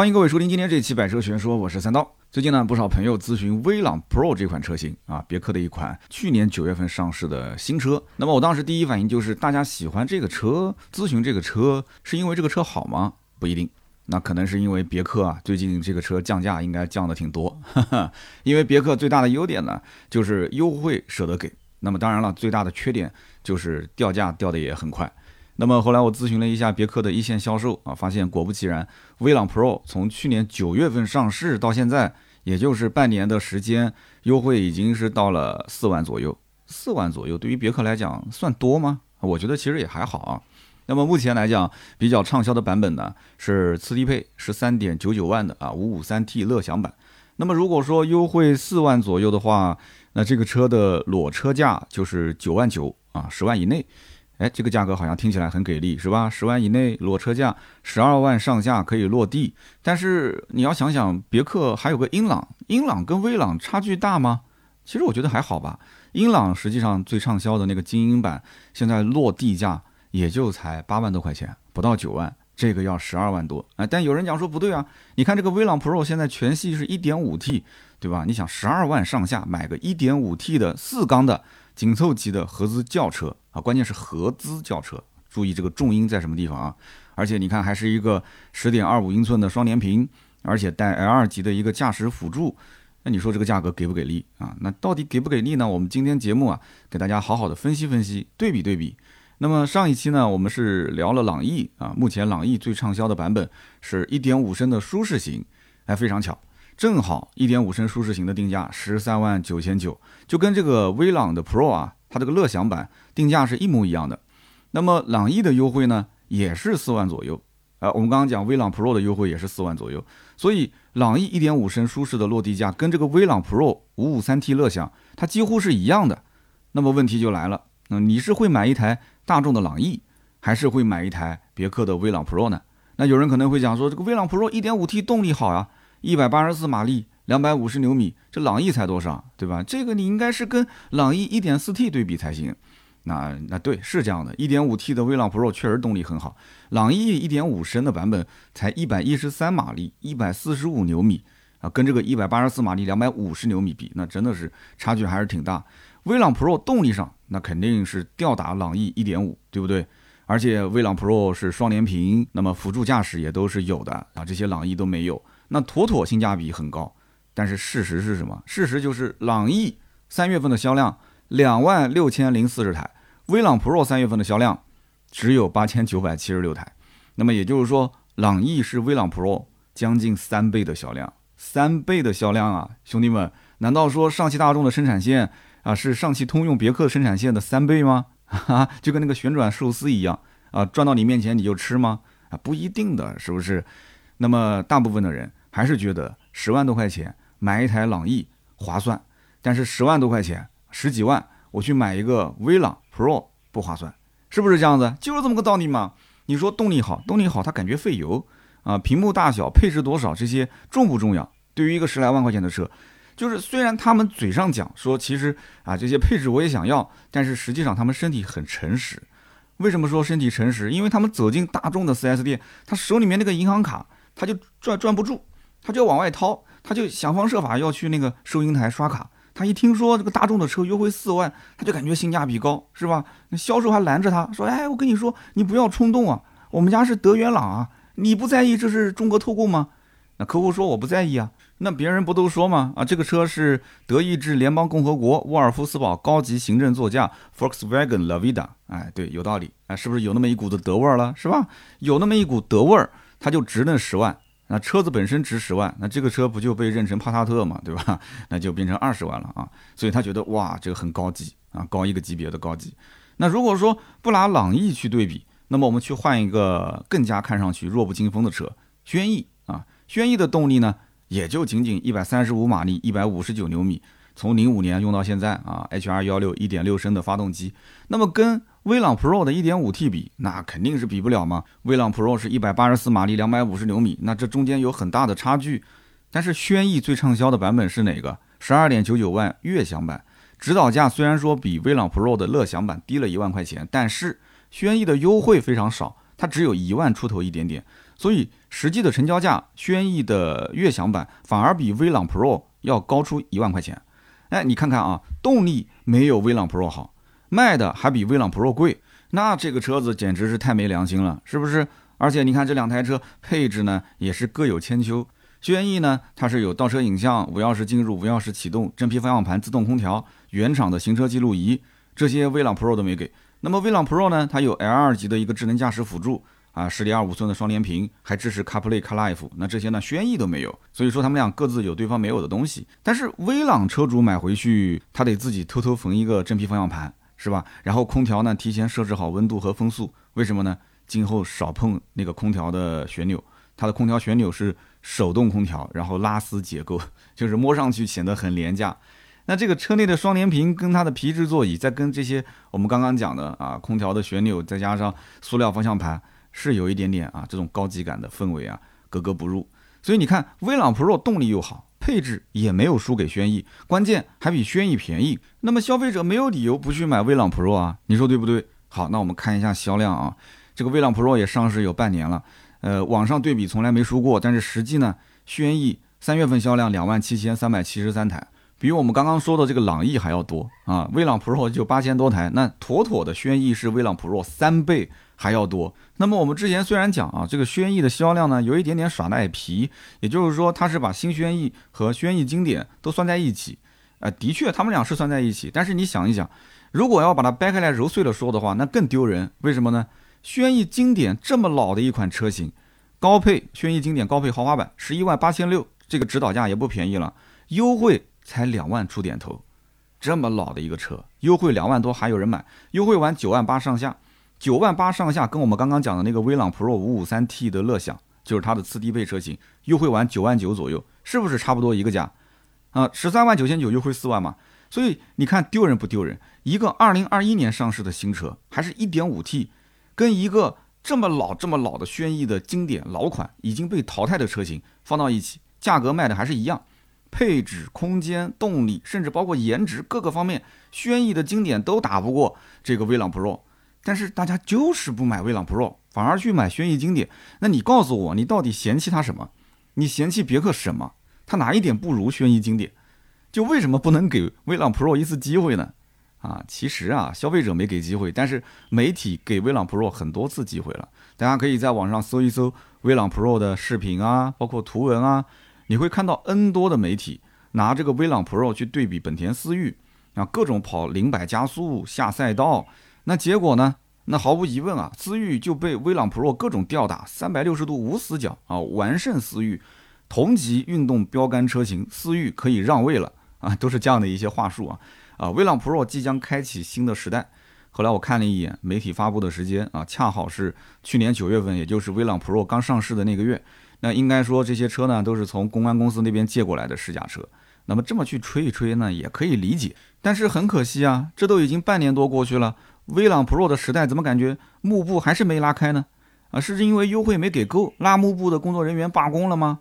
欢迎各位收听今天这期《百车全说》，我是三刀。最近呢，不少朋友咨询威朗 Pro 这款车型啊，别克的一款去年九月份上市的新车。那么我当时第一反应就是，大家喜欢这个车，咨询这个车，是因为这个车好吗？不一定，那可能是因为别克啊，最近这个车降价应该降的挺多。因为别克最大的优点呢，就是优惠舍得给。那么当然了，最大的缺点就是掉价掉的也很快。那么后来我咨询了一下别克的一线销售啊，发现果不其然，威朗 Pro 从去年九月份上市到现在，也就是半年的时间，优惠已经是到了四万左右。四万左右对于别克来讲算多吗？我觉得其实也还好啊。那么目前来讲，比较畅销的版本呢是次低配十三点九九万的啊五五三 T 乐享版。那么如果说优惠四万左右的话，那这个车的裸车价就是九万九啊十万以内。哎，这个价格好像听起来很给力，是吧？十万以内裸车价，十二万上下可以落地。但是你要想想，别克还有个英朗，英朗跟威朗差距大吗？其实我觉得还好吧。英朗实际上最畅销的那个精英版，现在落地价也就才八万多块钱，不到九万，这个要十二万多。哎，但有人讲说不对啊，你看这个威朗 Pro 现在全系是一点五 T，对吧？你想十二万上下买个一点五 T 的四缸的。紧凑级的合资轿车啊，关键是合资轿车，注意这个重音在什么地方啊？而且你看，还是一个十点二五英寸的双联屏，而且带 L 二级的一个驾驶辅助，那你说这个价格给不给力啊？那到底给不给力呢？我们今天节目啊，给大家好好的分析分析，对比对比。那么上一期呢，我们是聊了朗逸啊，目前朗逸最畅销的版本是一点五升的舒适型，哎，非常巧。正好一点五升舒适型的定价十三万九千九，就跟这个威朗的 Pro 啊，它这个乐享版定价是一模一样的。那么朗逸的优惠呢，也是四万左右啊。我们刚刚讲威朗 Pro 的优惠也是四万左右，所以朗逸一点五升舒适的落地价跟这个威朗 Pro 五五三 T 乐享它几乎是一样的。那么问题就来了，那你是会买一台大众的朗逸，还是会买一台别克的威朗 Pro 呢？那有人可能会讲说，这个威朗 Pro 一点五 T 动力好呀。一百八十四马力，两百五十牛米，这朗逸才多少，对吧？这个你应该是跟朗逸一点四 T 对比才行。那那对，是这样的，一点五 T 的威朗 Pro 确实动力很好，朗逸一点五升的版本才一百一十三马力，一百四十五牛米啊，跟这个一百八十四马力，两百五十牛米比，那真的是差距还是挺大。威朗 Pro 动力上，那肯定是吊打朗逸一点五，对不对？而且威朗 Pro 是双联屏，那么辅助驾驶也都是有的啊，这些朗逸都没有。那妥妥性价比很高，但是事实是什么？事实就是朗逸三月份的销量两万六千零四十台，威朗 Pro 三月份的销量只有八千九百七十六台。那么也就是说，朗逸是威朗 Pro 将近三倍的销量，三倍的销量啊，兄弟们，难道说上汽大众的生产线啊是上汽通用别克生产线的三倍吗？哈哈，就跟那个旋转寿司一样啊，转到你面前你就吃吗？啊，不一定的，是不是？那么大部分的人。还是觉得十万多块钱买一台朗逸划算，但是十万多块钱十几万我去买一个威朗 Pro 不划算，是不是这样子？就是这么个道理嘛。你说动力好，动力好，它感觉费油啊，屏幕大小、配置多少这些重不重要？对于一个十来万块钱的车，就是虽然他们嘴上讲说其实啊这些配置我也想要，但是实际上他们身体很诚实。为什么说身体诚实？因为他们走进大众的 4S 店，他手里面那个银行卡他就转转不住。他就要往外掏，他就想方设法要去那个收银台刷卡。他一听说这个大众的车优惠四万，他就感觉性价比高，是吧？那销售还拦着他说：“哎，我跟你说，你不要冲动啊，我们家是德元朗啊，你不在意这是中国特供吗？”那客户说：“我不在意啊。”那别人不都说吗？啊，这个车是德意志联邦共和国沃尔夫斯堡高级行政座驾 Volkswagen La Vida。哎，对，有道理。哎，是不是有那么一股子德味儿了？是吧？有那么一股德味儿，它就值那十万。那车子本身值十万，那这个车不就被认成帕萨特嘛，对吧？那就变成二十万了啊！所以他觉得哇，这个很高级啊，高一个级别的高级。那如果说不拿朗逸去对比，那么我们去换一个更加看上去弱不禁风的车，轩逸啊，轩逸的动力呢，也就仅仅一百三十五马力，一百五十九牛米。从零五年用到现在啊，H R 幺六一点六升的发动机，那么跟威朗 Pro 的一点五 T 比，那肯定是比不了嘛。威朗 Pro 是一百八十四马力，两百五十牛米，那这中间有很大的差距。但是轩逸最畅销的版本是哪个？十二点九九万悦享版，指导价虽然说比威朗 Pro 的乐享版低了一万块钱，但是轩逸的优惠非常少，它只有一万出头一点点。所以实际的成交价，轩逸的悦享版反而比威朗 Pro 要高出一万块钱。哎，你看看啊，动力没有威朗 Pro 好，卖的还比威朗 Pro 贵，那这个车子简直是太没良心了，是不是？而且你看这两台车配置呢，也是各有千秋。轩逸呢，它是有倒车影像、无钥匙进入、无钥匙启动、真皮方向盘、自动空调、原厂的行车记录仪，这些威朗 Pro 都没给。那么威朗 Pro 呢，它有 L2 级的一个智能驾驶辅助啊，十点二五寸的双联屏，还支持 CarPlay、CarLife。那这些呢，轩逸都没有。所以说他们俩各自有对方没有的东西。但是威朗车主买回去，他得自己偷偷缝一个真皮方向盘，是吧？然后空调呢，提前设置好温度和风速。为什么呢？今后少碰那个空调的旋钮，它的空调旋钮是。手动空调，然后拉丝结构，就是摸上去显得很廉价。那这个车内的双联屏跟它的皮质座椅，再跟这些我们刚刚讲的啊空调的旋钮，再加上塑料方向盘，是有一点点啊这种高级感的氛围啊格格不入。所以你看，威朗 Pro 动力又好，配置也没有输给轩逸，关键还比轩逸便宜。那么消费者没有理由不去买威朗 Pro 啊？你说对不对？好，那我们看一下销量啊，这个威朗 Pro 也上市有半年了。呃，网上对比从来没输过，但是实际呢，轩逸三月份销量两万七千三百七十三台，比我们刚刚说的这个朗逸还要多啊。威朗 Pro 就八千多台，那妥妥的轩逸是威朗 Pro 三倍还要多。那么我们之前虽然讲啊，这个轩逸的销量呢有一点点耍赖皮，也就是说它是把新轩逸和轩逸经典都算在一起，呃，的确他们俩是算在一起，但是你想一想，如果要把它掰开来揉碎了说的话，那更丢人。为什么呢？轩逸经典这么老的一款车型，高配轩逸经典高配豪华版十一万八千六，这个指导价也不便宜了，优惠才两万出点头，这么老的一个车，优惠两万多还有人买，优惠完九万八上下，九万八上下跟我们刚刚讲的那个威朗 Pro 五五三 T 的乐享，就是它的次低配车型，优惠完九万九左右，是不是差不多一个价？啊，十三万九千九优惠四万嘛，所以你看丢人不丢人？一个二零二一年上市的新车，还是一点五 T。跟一个这么老、这么老的轩逸的经典老款已经被淘汰的车型放到一起，价格卖的还是一样，配置、空间、动力，甚至包括颜值各个方面，轩逸的经典都打不过这个威朗 Pro。但是大家就是不买威朗 Pro，反而去买轩逸经典。那你告诉我，你到底嫌弃它什么？你嫌弃别克什么？它哪一点不如轩逸经典？就为什么不能给威朗 Pro 一次机会呢？啊，其实啊，消费者没给机会，但是媒体给威朗 Pro 很多次机会了。大家可以在网上搜一搜威朗 Pro 的视频啊，包括图文啊，你会看到 N 多的媒体拿这个威朗 Pro 去对比本田思域，啊，各种跑零百加速下赛道，那结果呢？那毫无疑问啊，思域就被威朗 Pro 各种吊打，三百六十度无死角啊，完胜思域。同级运动标杆车型，思域可以让位了啊，都是这样的一些话术啊。啊，威朗 Pro 即将开启新的时代。后来我看了一眼媒体发布的时间啊，恰好是去年九月份，也就是威朗 Pro 刚上市的那个月。那应该说这些车呢，都是从公安公司那边借过来的试驾车。那么这么去吹一吹呢，也可以理解。但是很可惜啊，这都已经半年多过去了，威朗 Pro 的时代怎么感觉幕布还是没拉开呢？啊，是因为优惠没给够，拉幕布的工作人员罢工了吗？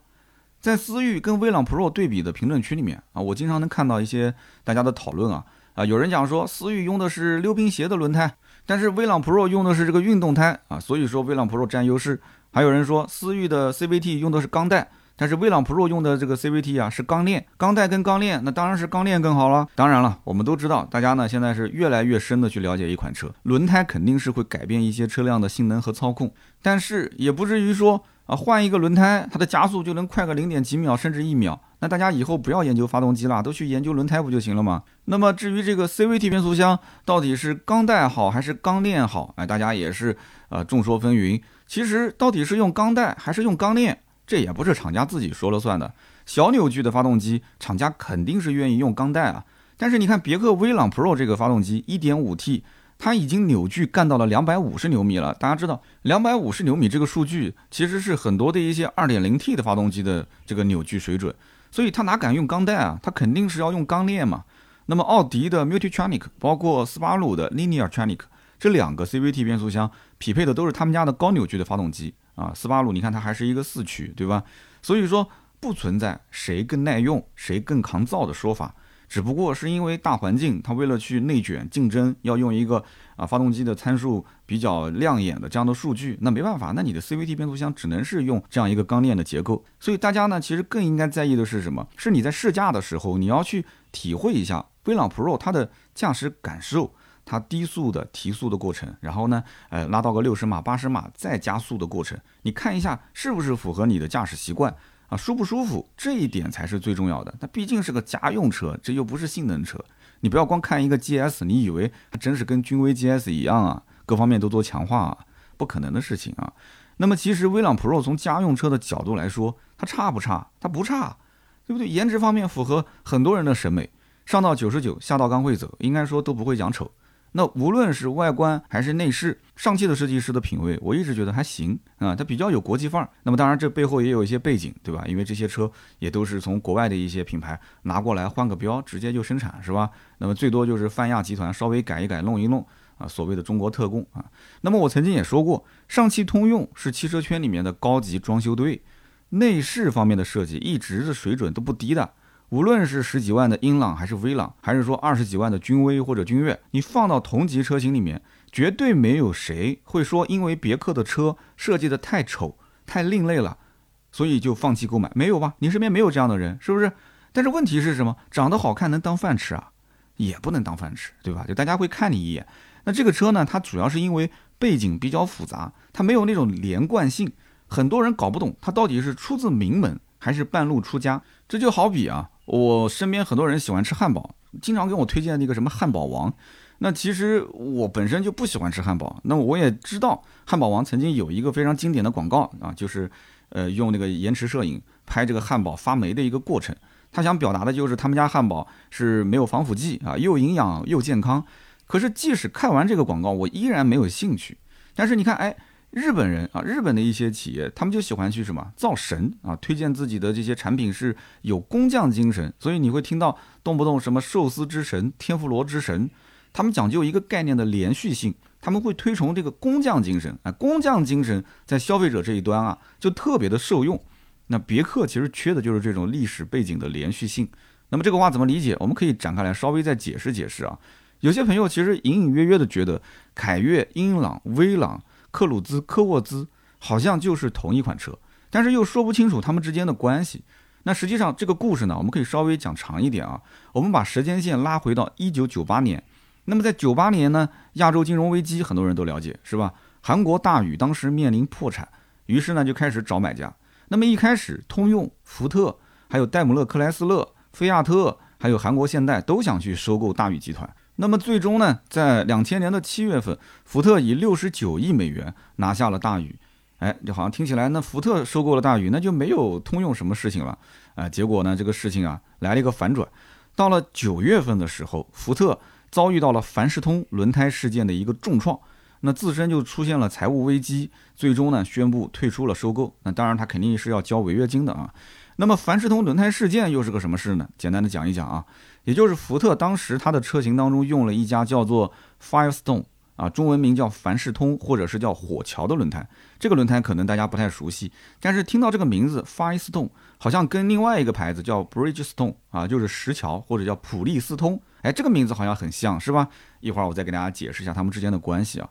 在思域跟威朗 Pro 对比的评论区里面啊，我经常能看到一些大家的讨论啊啊，有人讲说思域用的是溜冰鞋的轮胎，但是威朗 Pro 用的是这个运动胎啊，所以说威朗 Pro 占优势。还有人说思域的 CVT 用的是钢带，但是威朗 Pro 用的这个 CVT 啊是钢链，钢带跟钢链，那当然是钢链更好了。当然了，我们都知道，大家呢现在是越来越深的去了解一款车，轮胎肯定是会改变一些车辆的性能和操控，但是也不至于说。啊，换一个轮胎，它的加速就能快个零点几秒，甚至一秒。那大家以后不要研究发动机了，都去研究轮胎不就行了吗？那么至于这个 CVT 变速箱到底是钢带好还是钢链好，哎，大家也是呃众说纷纭。其实到底是用钢带还是用钢链，这也不是厂家自己说了算的。小扭矩的发动机，厂家肯定是愿意用钢带啊。但是你看别克威朗 Pro 这个发动机，1.5T。它已经扭矩干到了两百五十牛米了。大家知道，两百五十牛米这个数据其实是很多的一些二点零 T 的发动机的这个扭矩水准，所以它哪敢用钢带啊？它肯定是要用钢链嘛。那么奥迪的 Multitronic，包括斯巴鲁的 Lineartronic 这两个 CVT 变速箱匹配的都是他们家的高扭矩的发动机啊。斯巴鲁你看它还是一个四驱，对吧？所以说不存在谁更耐用、谁更抗造的说法。只不过是因为大环境，它为了去内卷竞争，要用一个啊发动机的参数比较亮眼的这样的数据，那没办法，那你的 CVT 变速箱只能是用这样一个钢链的结构。所以大家呢，其实更应该在意的是什么？是你在试驾的时候，你要去体会一下威朗 Pro 它的驾驶感受，它低速的提速的过程，然后呢，呃，拉到个六十码、八十码再加速的过程，你看一下是不是符合你的驾驶习惯。啊，舒不舒服这一点才是最重要的。它毕竟是个家用车，这又不是性能车。你不要光看一个 GS，你以为它真是跟君威 GS 一样啊？各方面都做强化啊？不可能的事情啊。那么其实威朗 Pro 从家用车的角度来说，它差不差？它不差，对不对？颜值方面符合很多人的审美，上到九十九，下到刚会走，应该说都不会讲丑。那无论是外观还是内饰，上汽的设计师的品味，我一直觉得还行啊，它比较有国际范儿。那么当然这背后也有一些背景，对吧？因为这些车也都是从国外的一些品牌拿过来换个标，直接就生产，是吧？那么最多就是泛亚集团稍微改一改，弄一弄啊，所谓的中国特供啊。那么我曾经也说过，上汽通用是汽车圈里面的高级装修队，内饰方面的设计一直的水准都不低的。无论是十几万的英朗还是威朗，还是说二十几万的君威或者君越，你放到同级车型里面，绝对没有谁会说因为别克的车设计的太丑、太另类了，所以就放弃购买，没有吧？你身边没有这样的人，是不是？但是问题是什么？长得好看能当饭吃啊？也不能当饭吃，对吧？就大家会看你一眼。那这个车呢？它主要是因为背景比较复杂，它没有那种连贯性，很多人搞不懂它到底是出自名门还是半路出家。这就好比啊。我身边很多人喜欢吃汉堡，经常给我推荐那个什么汉堡王。那其实我本身就不喜欢吃汉堡。那我也知道汉堡王曾经有一个非常经典的广告啊，就是呃用那个延迟摄影拍这个汉堡发霉的一个过程。他想表达的就是他们家汉堡是没有防腐剂啊，又营养又健康。可是即使看完这个广告，我依然没有兴趣。但是你看，哎。日本人啊，日本的一些企业，他们就喜欢去什么造神啊，推荐自己的这些产品是有工匠精神，所以你会听到动不动什么寿司之神、天妇罗之神，他们讲究一个概念的连续性，他们会推崇这个工匠精神啊，工匠精神在消费者这一端啊，就特别的受用。那别克其实缺的就是这种历史背景的连续性。那么这个话怎么理解？我们可以展开来稍微再解释解释啊。有些朋友其实隐隐约约的觉得凯越、英朗、威朗。克鲁兹、科沃兹好像就是同一款车，但是又说不清楚他们之间的关系。那实际上这个故事呢，我们可以稍微讲长一点啊。我们把时间线拉回到一九九八年。那么在九八年呢，亚洲金融危机很多人都了解，是吧？韩国大宇当时面临破产，于是呢就开始找买家。那么一开始，通用、福特、还有戴姆勒克莱斯勒、菲亚特，还有韩国现代都想去收购大宇集团。那么最终呢，在两千年的七月份，福特以六十九亿美元拿下了大宇。哎，就好像听起来，那福特收购了大宇，那就没有通用什么事情了。啊，结果呢，这个事情啊来了一个反转。到了九月份的时候，福特遭遇到了凡士通轮胎事件的一个重创，那自身就出现了财务危机，最终呢宣布退出了收购。那当然，他肯定是要交违约金的啊。那么凡士通轮胎事件又是个什么事呢？简单的讲一讲啊。也就是福特当时它的车型当中用了一家叫做 Firestone 啊，中文名叫凡士通或者是叫火桥的轮胎。这个轮胎可能大家不太熟悉，但是听到这个名字 Firestone，好像跟另外一个牌子叫 Bridgestone 啊，就是石桥或者叫普利司通，哎，这个名字好像很像是吧？一会儿我再给大家解释一下他们之间的关系啊。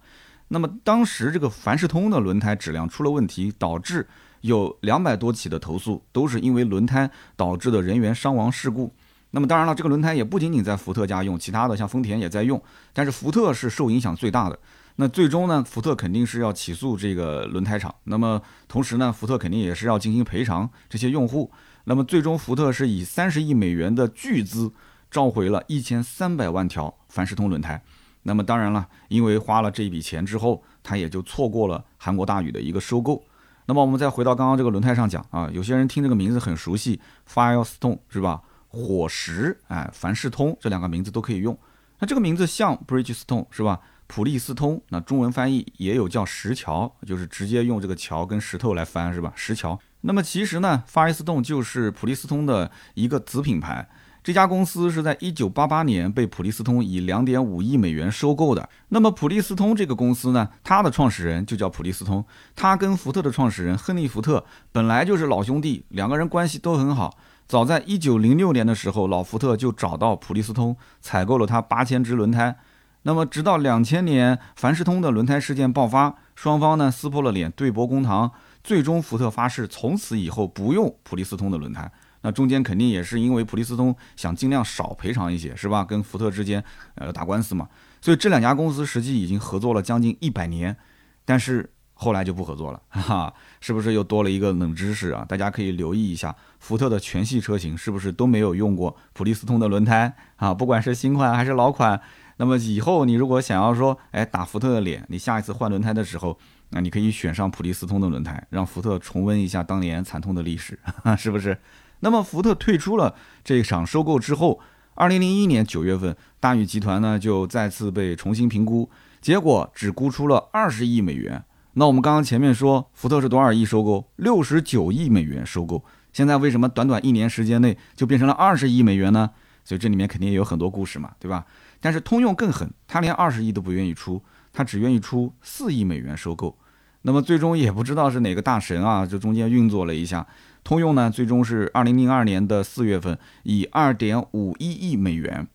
那么当时这个凡士通的轮胎质量出了问题，导致有两百多起的投诉，都是因为轮胎导致的人员伤亡事故。那么当然了，这个轮胎也不仅仅在福特家用，其他的像丰田也在用，但是福特是受影响最大的。那最终呢，福特肯定是要起诉这个轮胎厂。那么同时呢，福特肯定也是要进行赔偿这些用户。那么最终，福特是以三十亿美元的巨资召回了一千三百万条凡士通轮胎。那么当然了，因为花了这笔钱之后，他也就错过了韩国大宇的一个收购。那么我们再回到刚刚这个轮胎上讲啊，有些人听这个名字很熟悉，Firestone 是吧？火石，哎，凡士通这两个名字都可以用。那这个名字像 Bridgestone 是吧？普利斯通，那中文翻译也有叫石桥，就是直接用这个桥跟石头来翻是吧？石桥。那么其实呢，Firestone 就是普利斯通的一个子品牌。这家公司是在一九八八年被普利斯通以两点五亿美元收购的。那么普利斯通这个公司呢，它的创始人就叫普利斯通，他跟福特的创始人亨利·福特本来就是老兄弟，两个人关系都很好。早在一九零六年的时候，老福特就找到普利司通采购了他八千只轮胎。那么直到两千年凡士通的轮胎事件爆发，双方呢撕破了脸，对簿公堂。最终福特发誓从此以后不用普利司通的轮胎。那中间肯定也是因为普利司通想尽量少赔偿一些，是吧？跟福特之间呃打官司嘛。所以这两家公司实际已经合作了将近一百年，但是后来就不合作了，哈哈，是不是又多了一个冷知识啊？大家可以留意一下，福特的全系车型是不是都没有用过普利司通的轮胎啊？不管是新款还是老款。那么以后你如果想要说，哎，打福特的脸，你下一次换轮胎的时候，那你可以选上普利司通的轮胎，让福特重温一下当年惨痛的历史，是不是？那么福特退出了这场收购之后，二零零一年九月份，大宇集团呢就再次被重新评估，结果只估出了二十亿美元。那我们刚刚前面说福特是多少亿收购？六十九亿美元收购，现在为什么短短一年时间内就变成了二十亿美元呢？所以这里面肯定也有很多故事嘛，对吧？但是通用更狠，他连二十亿都不愿意出，他只愿意出四亿美元收购。那么最终也不知道是哪个大神啊，就中间运作了一下，通用呢最终是二零零二年的四月份以二点五一亿美元，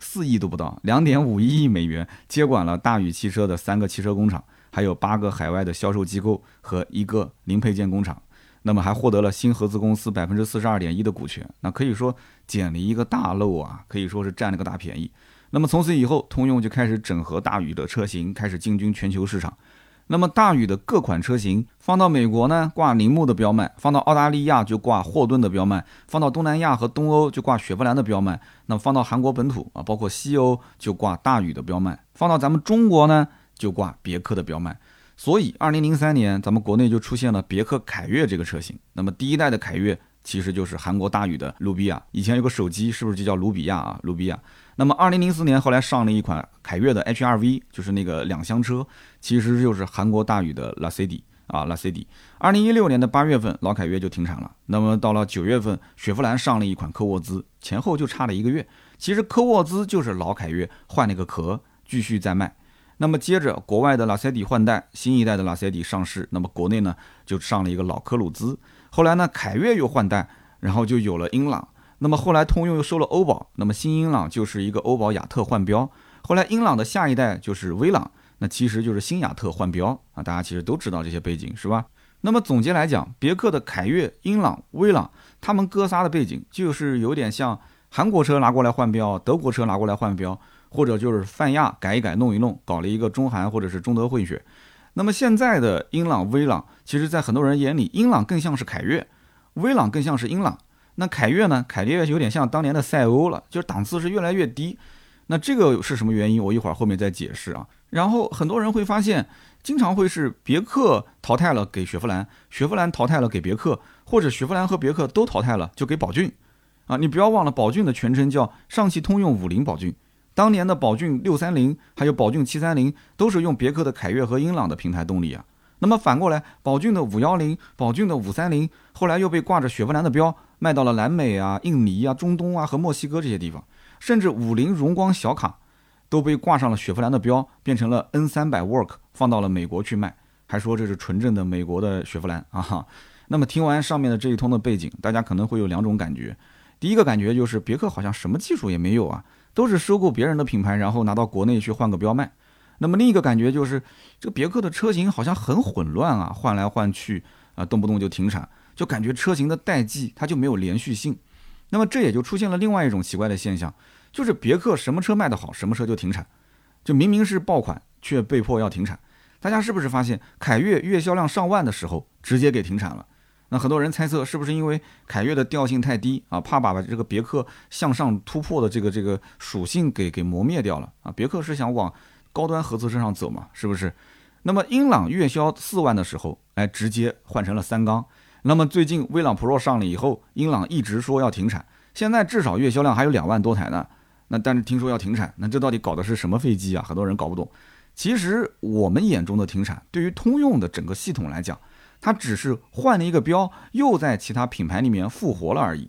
四亿都不到，两点五一亿美元接管了大宇汽车的三个汽车工厂，还有八个海外的销售机构和一个零配件工厂。那么还获得了新合资公司百分之四十二点一的股权，那可以说捡了一个大漏啊，可以说是占了个大便宜。那么从此以后，通用就开始整合大宇的车型，开始进军全球市场。那么大宇的各款车型放到美国呢，挂铃木的标卖；放到澳大利亚就挂霍顿的标卖；放到东南亚和东欧就挂雪佛兰的标卖。那么放到韩国本土啊，包括西欧就挂大宇的标卖；放到咱们中国呢，就挂别克的标卖。所以，二零零三年咱们国内就出现了别克凯越这个车型。那么第一代的凯越其实就是韩国大宇的卢比亚。以前有个手机是不是就叫卢比亚啊？卢比亚。那么，二零零四年后来上了一款凯越的 HR-V，就是那个两厢车，其实就是韩国大宇的 Lacetti 啊，Lacetti。二零一六年的八月份，老凯越就停产了。那么到了九月份，雪佛兰上了一款科沃兹，前后就差了一个月。其实科沃兹就是老凯越换了个壳，继续在卖。那么接着，国外的 Lacetti 换代，新一代的 Lacetti 上市，那么国内呢就上了一个老科鲁兹。后来呢，凯越又换代，然后就有了英朗。那么后来通用又收了欧宝，那么新英朗就是一个欧宝雅特换标。后来英朗的下一代就是威朗，那其实就是新雅特换标啊。大家其实都知道这些背景是吧？那么总结来讲，别克的凯越、英朗、威朗，他们哥仨的背景就是有点像韩国车拿过来换标，德国车拿过来换标，或者就是泛亚改一改、弄一弄，搞了一个中韩或者是中德混血。那么现在的英朗、威朗，其实在很多人眼里，英朗更像是凯越，威朗更像是英朗。那凯越呢？凯越有点像当年的赛欧了，就是档次是越来越低。那这个是什么原因？我一会儿后面再解释啊。然后很多人会发现，经常会是别克淘汰了给雪佛兰，雪佛兰淘汰了给别克，或者雪佛兰和别克都淘汰了就给宝骏。啊，你不要忘了，宝骏的全称叫上汽通用五菱宝骏。当年的宝骏六三零还有宝骏七三零都是用别克的凯越和英朗的平台动力啊。那么反过来，宝骏的五幺零、宝骏的五三零后来又被挂着雪佛兰的标。卖到了南美啊、印尼啊、中东啊和墨西哥这些地方，甚至五菱荣光小卡都被挂上了雪佛兰的标，变成了 N 三百 Work，放到了美国去卖，还说这是纯正的美国的雪佛兰啊。那么听完上面的这一通的背景，大家可能会有两种感觉，第一个感觉就是别克好像什么技术也没有啊，都是收购别人的品牌，然后拿到国内去换个标卖。那么另一个感觉就是，这个别克的车型好像很混乱啊，换来换去啊，动不动就停产。就感觉车型的代际它就没有连续性，那么这也就出现了另外一种奇怪的现象，就是别克什么车卖得好，什么车就停产，就明明是爆款却被迫要停产。大家是不是发现凯越月销量上万的时候直接给停产了？那很多人猜测是不是因为凯越的调性太低啊，怕把这个别克向上突破的这个这个属性给给磨灭掉了啊？别克是想往高端合资车上走嘛？是不是？那么英朗月销四万的时候，哎，直接换成了三缸。那么最近威朗 Pro 上了以后，英朗一直说要停产，现在至少月销量还有两万多台呢。那但是听说要停产，那这到底搞的是什么飞机啊？很多人搞不懂。其实我们眼中的停产，对于通用的整个系统来讲，它只是换了一个标，又在其他品牌里面复活了而已。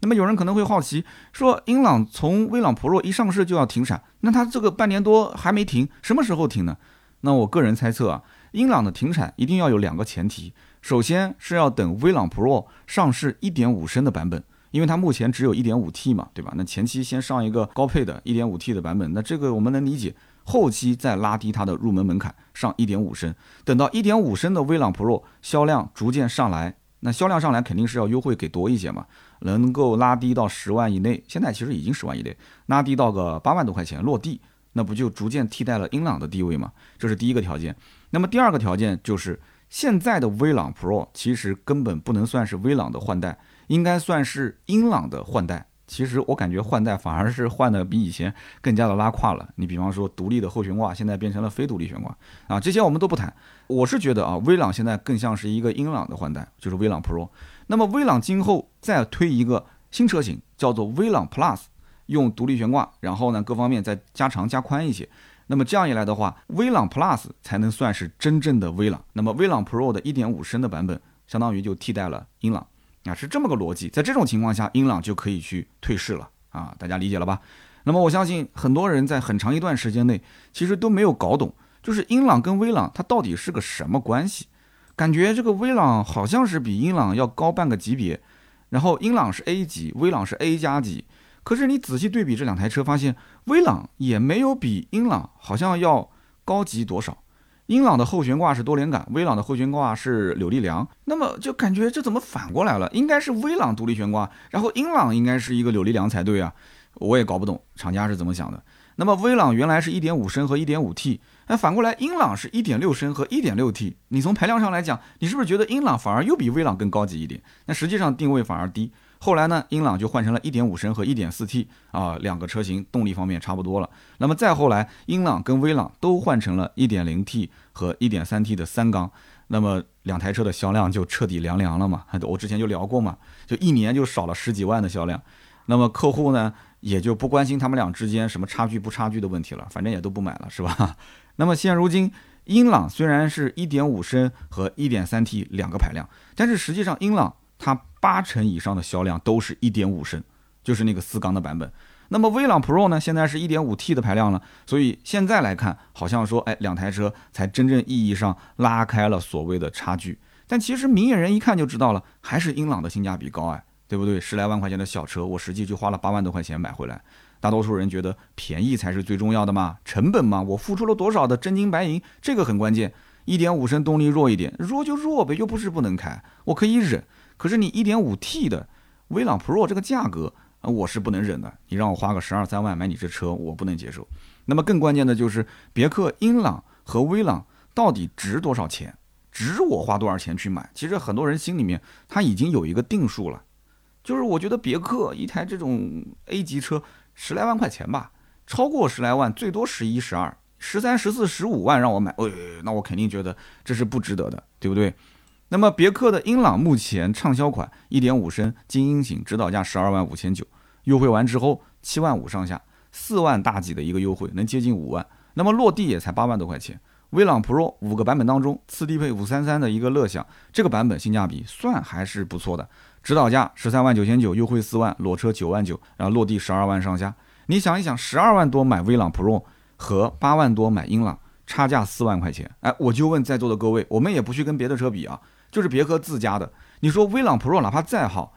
那么有人可能会好奇，说英朗从威朗 Pro 一上市就要停产，那它这个半年多还没停，什么时候停呢？那我个人猜测啊，英朗的停产一定要有两个前提，首先是要等威朗 Pro 上市1.5升的版本，因为它目前只有一点五 T 嘛，对吧？那前期先上一个高配的一点五 T 的版本，那这个我们能理解，后期再拉低它的入门门槛，上一点五升，等到一点五升的威朗 Pro 销量逐渐上来，那销量上来肯定是要优惠给多一些嘛。能够拉低到十万以内，现在其实已经十万以内，拉低到个八万多块钱落地，那不就逐渐替代了英朗的地位吗？这是第一个条件。那么第二个条件就是现在的威朗 Pro 其实根本不能算是威朗的换代，应该算是英朗的换代。其实我感觉换代反而是换的比以前更加的拉胯了。你比方说独立的后悬挂现在变成了非独立悬挂啊，这些我们都不谈。我是觉得啊，威朗现在更像是一个英朗的换代，就是威朗 Pro。那么威朗今后再推一个新车型，叫做威朗 Plus，用独立悬挂，然后呢各方面再加长加宽一些。那么这样一来的话，威朗 Plus 才能算是真正的威朗。那么威朗 Pro 的1.5升的版本，相当于就替代了英朗啊，是这么个逻辑。在这种情况下，英朗就可以去退市了啊，大家理解了吧？那么我相信很多人在很长一段时间内其实都没有搞懂，就是英朗跟威朗它到底是个什么关系。感觉这个威朗好像是比英朗要高半个级别，然后英朗是 A 级，威朗是 A 加级。可是你仔细对比这两台车，发现威朗也没有比英朗好像要高级多少。英朗的后悬挂是多连杆，威朗的后悬挂是扭力梁。那么就感觉这怎么反过来了？应该是威朗独立悬挂，然后英朗应该是一个扭力梁才对啊！我也搞不懂厂家是怎么想的。那么威朗原来是一点五升和一点五 T。那反过来，英朗是一点六升和一点六 T，你从排量上来讲，你是不是觉得英朗反而又比威朗更高级一点？那实际上定位反而低。后来呢，英朗就换成了一点五升和一点四 T 啊，两个车型动力方面差不多了。那么再后来，英朗跟威朗都换成了一点零 T 和一点三 T 的三缸，那么两台车的销量就彻底凉凉了嘛？我之前就聊过嘛，就一年就少了十几万的销量。那么客户呢，也就不关心他们俩之间什么差距不差距的问题了，反正也都不买了，是吧？那么现如今，英朗虽然是一点五升和一点三 T 两个排量，但是实际上英朗它八成以上的销量都是一点五升，就是那个四缸的版本。那么威朗 Pro 呢，现在是一点五 T 的排量了，所以现在来看，好像说，哎，两台车才真正意义上拉开了所谓的差距。但其实明眼人一看就知道了，还是英朗的性价比高哎，对不对？十来万块钱的小车，我实际就花了八万多块钱买回来。大多数人觉得便宜才是最重要的嘛，成本嘛，我付出了多少的真金白银，这个很关键。一点五升动力弱一点，弱就弱呗，又不是不能开，我可以忍。可是你一点五 T 的威朗 Pro 这个价格，我是不能忍的。你让我花个十二三万买你这车，我不能接受。那么更关键的就是别克英朗和威朗到底值多少钱？值我花多少钱去买？其实很多人心里面他已经有一个定数了，就是我觉得别克一台这种 A 级车。十来万块钱吧，超过十来万，最多十一、十二、十三、十四、十五万让我买，哎，那我肯定觉得这是不值得的，对不对？那么别克的英朗目前畅销款一点五升精英型，指导价十二万五千九，优惠完之后七万五上下，四万大几的一个优惠，能接近五万，那么落地也才八万多块钱。威朗 Pro 五个版本当中，次低配五三三的一个乐享，这个版本性价比算还是不错的。指导价十三万九千九，优惠四万，裸车九万九，然后落地十二万上下。你想一想，十二万多买威朗 Pro 和八万多买英朗，差价四万块钱。哎，我就问在座的各位，我们也不去跟别的车比啊，就是别克自家的。你说威朗 Pro 哪怕再好，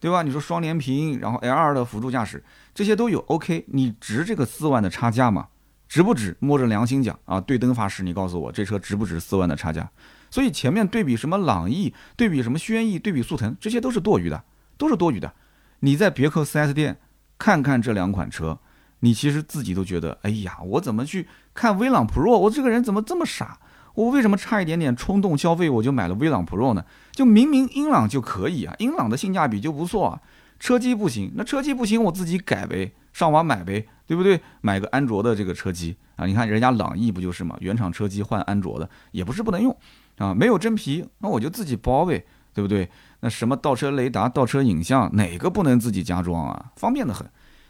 对吧？你说双联屏，然后 L2 的辅助驾驶，这些都有 OK，你值这个四万的差价吗？值不值？摸着良心讲啊，对灯发誓，你告诉我这车值不值四万的差价？所以前面对比什么朗逸，对比什么轩逸，对比速腾，这些都是多余的，都是多余的。你在别克 4S 店看看这两款车，你其实自己都觉得，哎呀，我怎么去看威朗 Pro？我这个人怎么这么傻？我为什么差一点点冲动消费我就买了威朗 Pro 呢？就明明英朗就可以啊，英朗的性价比就不错啊，车机不行，那车机不行我自己改呗，上网买呗，对不对？买个安卓的这个车机啊，你看人家朗逸不就是嘛，原厂车机换安卓的也不是不能用。啊，没有真皮，那我就自己包呗，对不对？那什么倒车雷达、倒车影像，哪个不能自己加装啊？方便的很。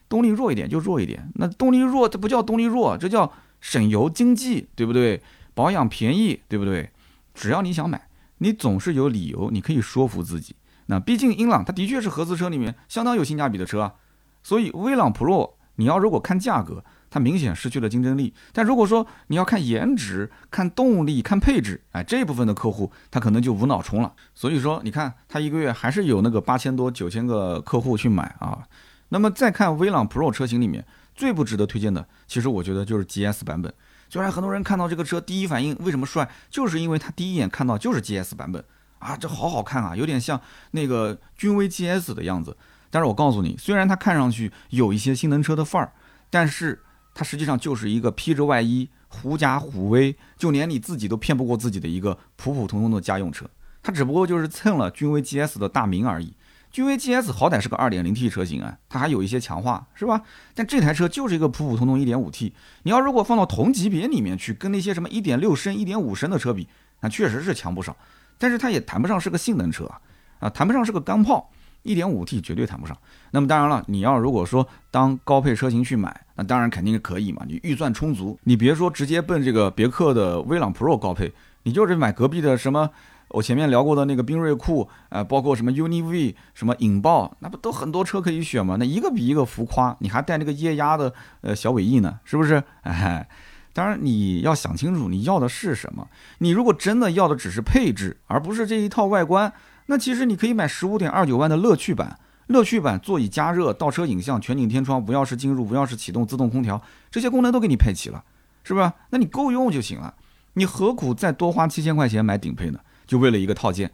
动力弱一点就弱一点，那动力弱这不叫动力弱，这叫省油经济，对不对？保养便宜，对不对？只要你想买，你总是有理由，你可以说服自己。那毕竟英朗它的确是合资车里面相当有性价比的车啊，所以威朗 Pro 你要如果看价格，它明显失去了竞争力。但如果说你要看颜值、看动力、看配置，哎，这部分的客户他可能就无脑冲了。所以说，你看他一个月还是有那个八千多、九千个客户去买啊。那么再看威朗 Pro 车型里面最不值得推荐的，其实我觉得就是 GS 版本。虽然很多人看到这个车第一反应为什么帅，就是因为他第一眼看到就是 GS 版本啊，这好好看啊，有点像那个君威 GS 的样子。但是我告诉你，虽然它看上去有一些性能车的范儿，但是它实际上就是一个披着外衣、狐假虎威，就连你自己都骗不过自己的一个普普通通的家用车。它只不过就是蹭了君威 GS 的大名而已。君威 GS 好歹是个 2.0T 车型啊，它还有一些强化，是吧？但这台车就是一个普普通通 1.5T。你要如果放到同级别里面去，跟那些什么1.6升、1.5升的车比，那确实是强不少。但是它也谈不上是个性能车啊，啊，谈不上是个钢炮。一点五 T 绝对谈不上。那么当然了，你要如果说当高配车型去买，那当然肯定是可以嘛。你预算充足，你别说直接奔这个别克的威朗 Pro 高配，你就是买隔壁的什么我前面聊过的那个缤瑞酷，呃，包括什么 UNI V，什么引爆，那不都很多车可以选吗？那一个比一个浮夸，你还带那个液压的呃小尾翼呢，是不是？哎，当然你要想清楚你要的是什么。你如果真的要的只是配置，而不是这一套外观。那其实你可以买十五点二九万的乐趣版，乐趣版座椅加热、倒车影像、全景天窗、无钥匙进入、无钥匙启动、自动空调，这些功能都给你配齐了，是吧？那你够用就行了，你何苦再多花七千块钱买顶配呢？就为了一个套件，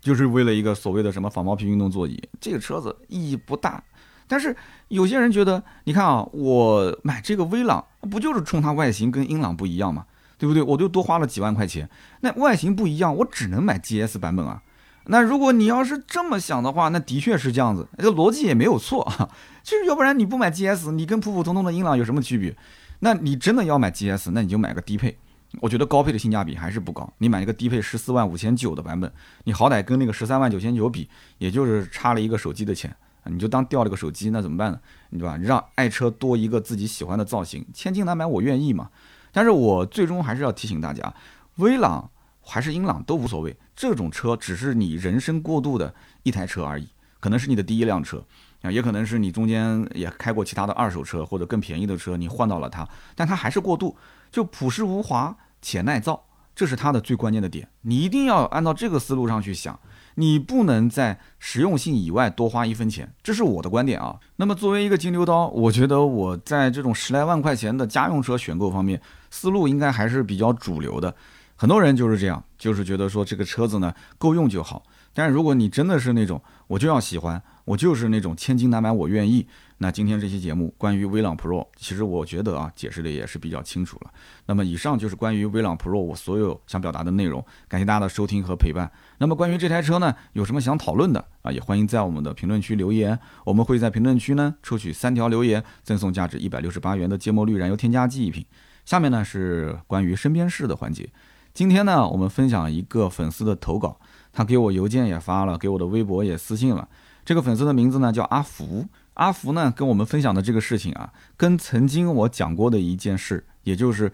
就是为了一个所谓的什么仿毛皮运动座椅，这个车子意义不大。但是有些人觉得，你看啊，我买这个威朗不就是冲它外形跟英朗不一样吗？对不对？我就多花了几万块钱，那外形不一样，我只能买 GS 版本啊。那如果你要是这么想的话，那的确是这样子，这逻辑也没有错啊。就是要不然你不买 GS，你跟普普通通的英朗有什么区别？那你真的要买 GS，那你就买个低配。我觉得高配的性价比还是不高。你买一个低配十四万五千九的版本，你好歹跟那个十三万九千九比，也就是差了一个手机的钱，你就当掉了个手机，那怎么办呢？对吧？让爱车多一个自己喜欢的造型，千金难买我愿意嘛。但是我最终还是要提醒大家，威朗。还是英朗都无所谓，这种车只是你人生过渡的一台车而已，可能是你的第一辆车啊，也可能是你中间也开过其他的二手车或者更便宜的车，你换到了它，但它还是过渡，就朴实无华且耐造，这是它的最关键的点。你一定要按照这个思路上去想，你不能在实用性以外多花一分钱，这是我的观点啊。那么作为一个金牛刀，我觉得我在这种十来万块钱的家用车选购方面，思路应该还是比较主流的。很多人就是这样，就是觉得说这个车子呢够用就好。但是如果你真的是那种我就要喜欢，我就是那种千金难买我愿意，那今天这期节目关于威朗 Pro，其实我觉得啊解释的也是比较清楚了。那么以上就是关于威朗 Pro 我所有想表达的内容，感谢大家的收听和陪伴。那么关于这台车呢，有什么想讨论的啊，也欢迎在我们的评论区留言，我们会在评论区呢抽取三条留言，赠送价值一百六十八元的芥末绿燃油添加剂一瓶。下面呢是关于身边事的环节。今天呢，我们分享一个粉丝的投稿，他给我邮件也发了，给我的微博也私信了。这个粉丝的名字呢叫阿福，阿福呢跟我们分享的这个事情啊，跟曾经我讲过的一件事，也就是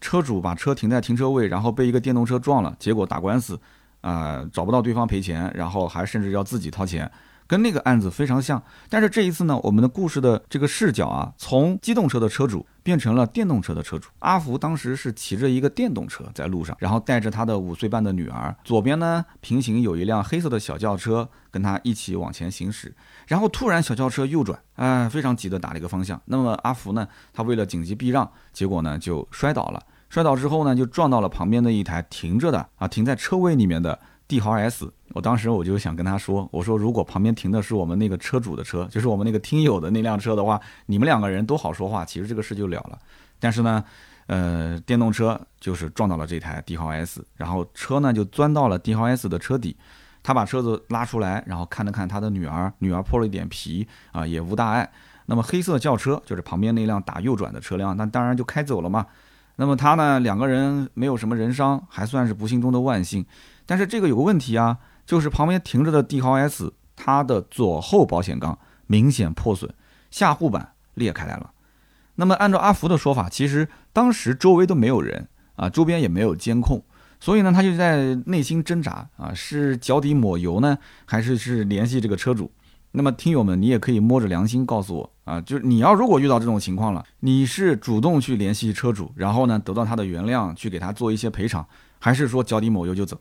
车主把车停在停车位，然后被一个电动车撞了，结果打官司，啊找不到对方赔钱，然后还甚至要自己掏钱。跟那个案子非常像，但是这一次呢，我们的故事的这个视角啊，从机动车的车主变成了电动车的车主。阿福当时是骑着一个电动车在路上，然后带着他的五岁半的女儿，左边呢平行有一辆黑色的小轿车跟他一起往前行驶，然后突然小轿车右转，哎，非常急的打了一个方向。那么阿福呢，他为了紧急避让，结果呢就摔倒了。摔倒之后呢，就撞到了旁边的一台停着的啊，停在车位里面的。帝豪 S，我当时我就想跟他说，我说如果旁边停的是我们那个车主的车，就是我们那个听友的那辆车的话，你们两个人都好说话，其实这个事就了了。但是呢，呃，电动车就是撞到了这台帝豪 S，然后车呢就钻到了帝豪 S 的车底，他把车子拉出来，然后看了看他的女儿，女儿破了一点皮啊，也无大碍。那么黑色轿车就是旁边那辆打右转的车辆，那当然就开走了嘛。那么他呢，两个人没有什么人伤，还算是不幸中的万幸。但是这个有个问题啊，就是旁边停着的帝豪 S，它的左后保险杠明显破损，下护板裂开来了。那么按照阿福的说法，其实当时周围都没有人啊，周边也没有监控，所以呢，他就在内心挣扎啊，是脚底抹油呢，还是是联系这个车主？那么听友们，你也可以摸着良心告诉我啊，就是你要如果遇到这种情况了，你是主动去联系车主，然后呢得到他的原谅，去给他做一些赔偿，还是说脚底抹油就走？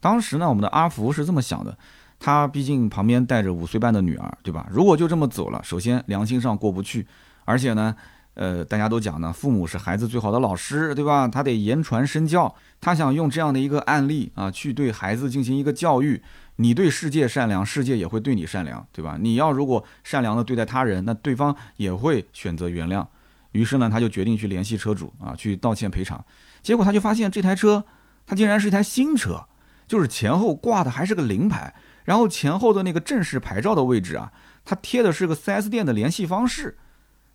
当时呢，我们的阿福是这么想的，他毕竟旁边带着五岁半的女儿，对吧？如果就这么走了，首先良心上过不去，而且呢。呃，大家都讲呢，父母是孩子最好的老师，对吧？他得言传身教，他想用这样的一个案例啊，去对孩子进行一个教育。你对世界善良，世界也会对你善良，对吧？你要如果善良的对待他人，那对方也会选择原谅。于是呢，他就决定去联系车主啊，去道歉赔偿。结果他就发现这台车，它竟然是一台新车，就是前后挂的还是个临牌，然后前后的那个正式牌照的位置啊，它贴的是个 4S 店的联系方式。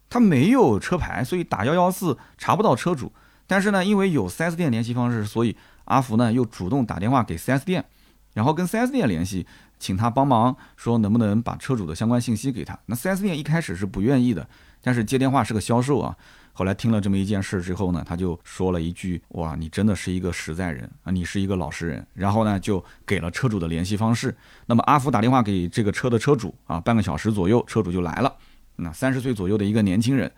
他没有车牌，所以打幺幺四查不到车主。但是呢，因为有 4S 店联系方式，所以阿福呢又主动打电话给 4S 店，然后跟 4S 店联系，请他帮忙说能不能把车主的相关信息给他。那 4S 店一开始是不愿意的，但是接电话是个销售啊。后来听了这么一件事之后呢，他就说了一句：“哇，你真的是一个实在人啊，你是一个老实人。”然后呢，就给了车主的联系方式。那么阿福打电话给这个车的车主啊，半个小时左右，车主就来了。那三十岁左右的一个年轻人，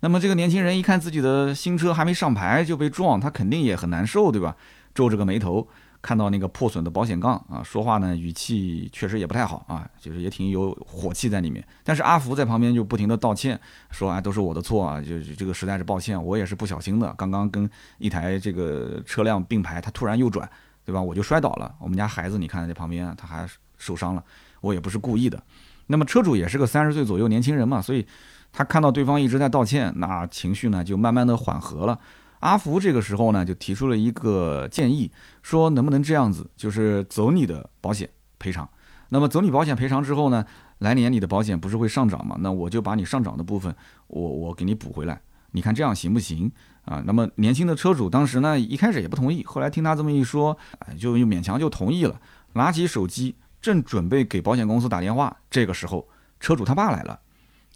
那么这个年轻人一看自己的新车还没上牌就被撞，他肯定也很难受，对吧？皱着个眉头，看到那个破损的保险杠啊，说话呢语气确实也不太好啊，就是也挺有火气在里面。但是阿福在旁边就不停的道歉，说啊都是我的错啊，就是这个实在是抱歉，我也是不小心的，刚刚跟一台这个车辆并排，他突然右转，对吧？我就摔倒了，我们家孩子你看在旁边，他还受伤了，我也不是故意的。那么车主也是个三十岁左右年轻人嘛，所以他看到对方一直在道歉，那情绪呢就慢慢的缓和了。阿福这个时候呢就提出了一个建议，说能不能这样子，就是走你的保险赔偿。那么走你保险赔偿之后呢，来年你的保险不是会上涨嘛？那我就把你上涨的部分，我我给你补回来。你看这样行不行啊？那么年轻的车主当时呢一开始也不同意，后来听他这么一说，就又勉强就同意了，拿起手机。正准备给保险公司打电话，这个时候车主他爸来了。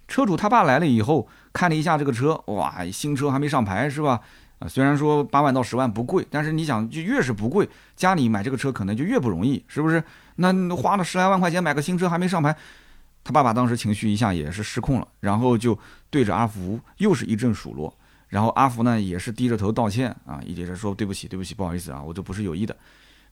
车主他爸来了以后，看了一下这个车，哇，新车还没上牌是吧？虽然说八万到十万不贵，但是你想，就越是不贵，家里买这个车可能就越不容易，是不是？那花了十来万块钱买个新车还没上牌，他爸爸当时情绪一下也是失控了，然后就对着阿福又是一阵数落，然后阿福呢也是低着头道歉啊，一直说对不起，对不起，不好意思啊，我这不是有意的。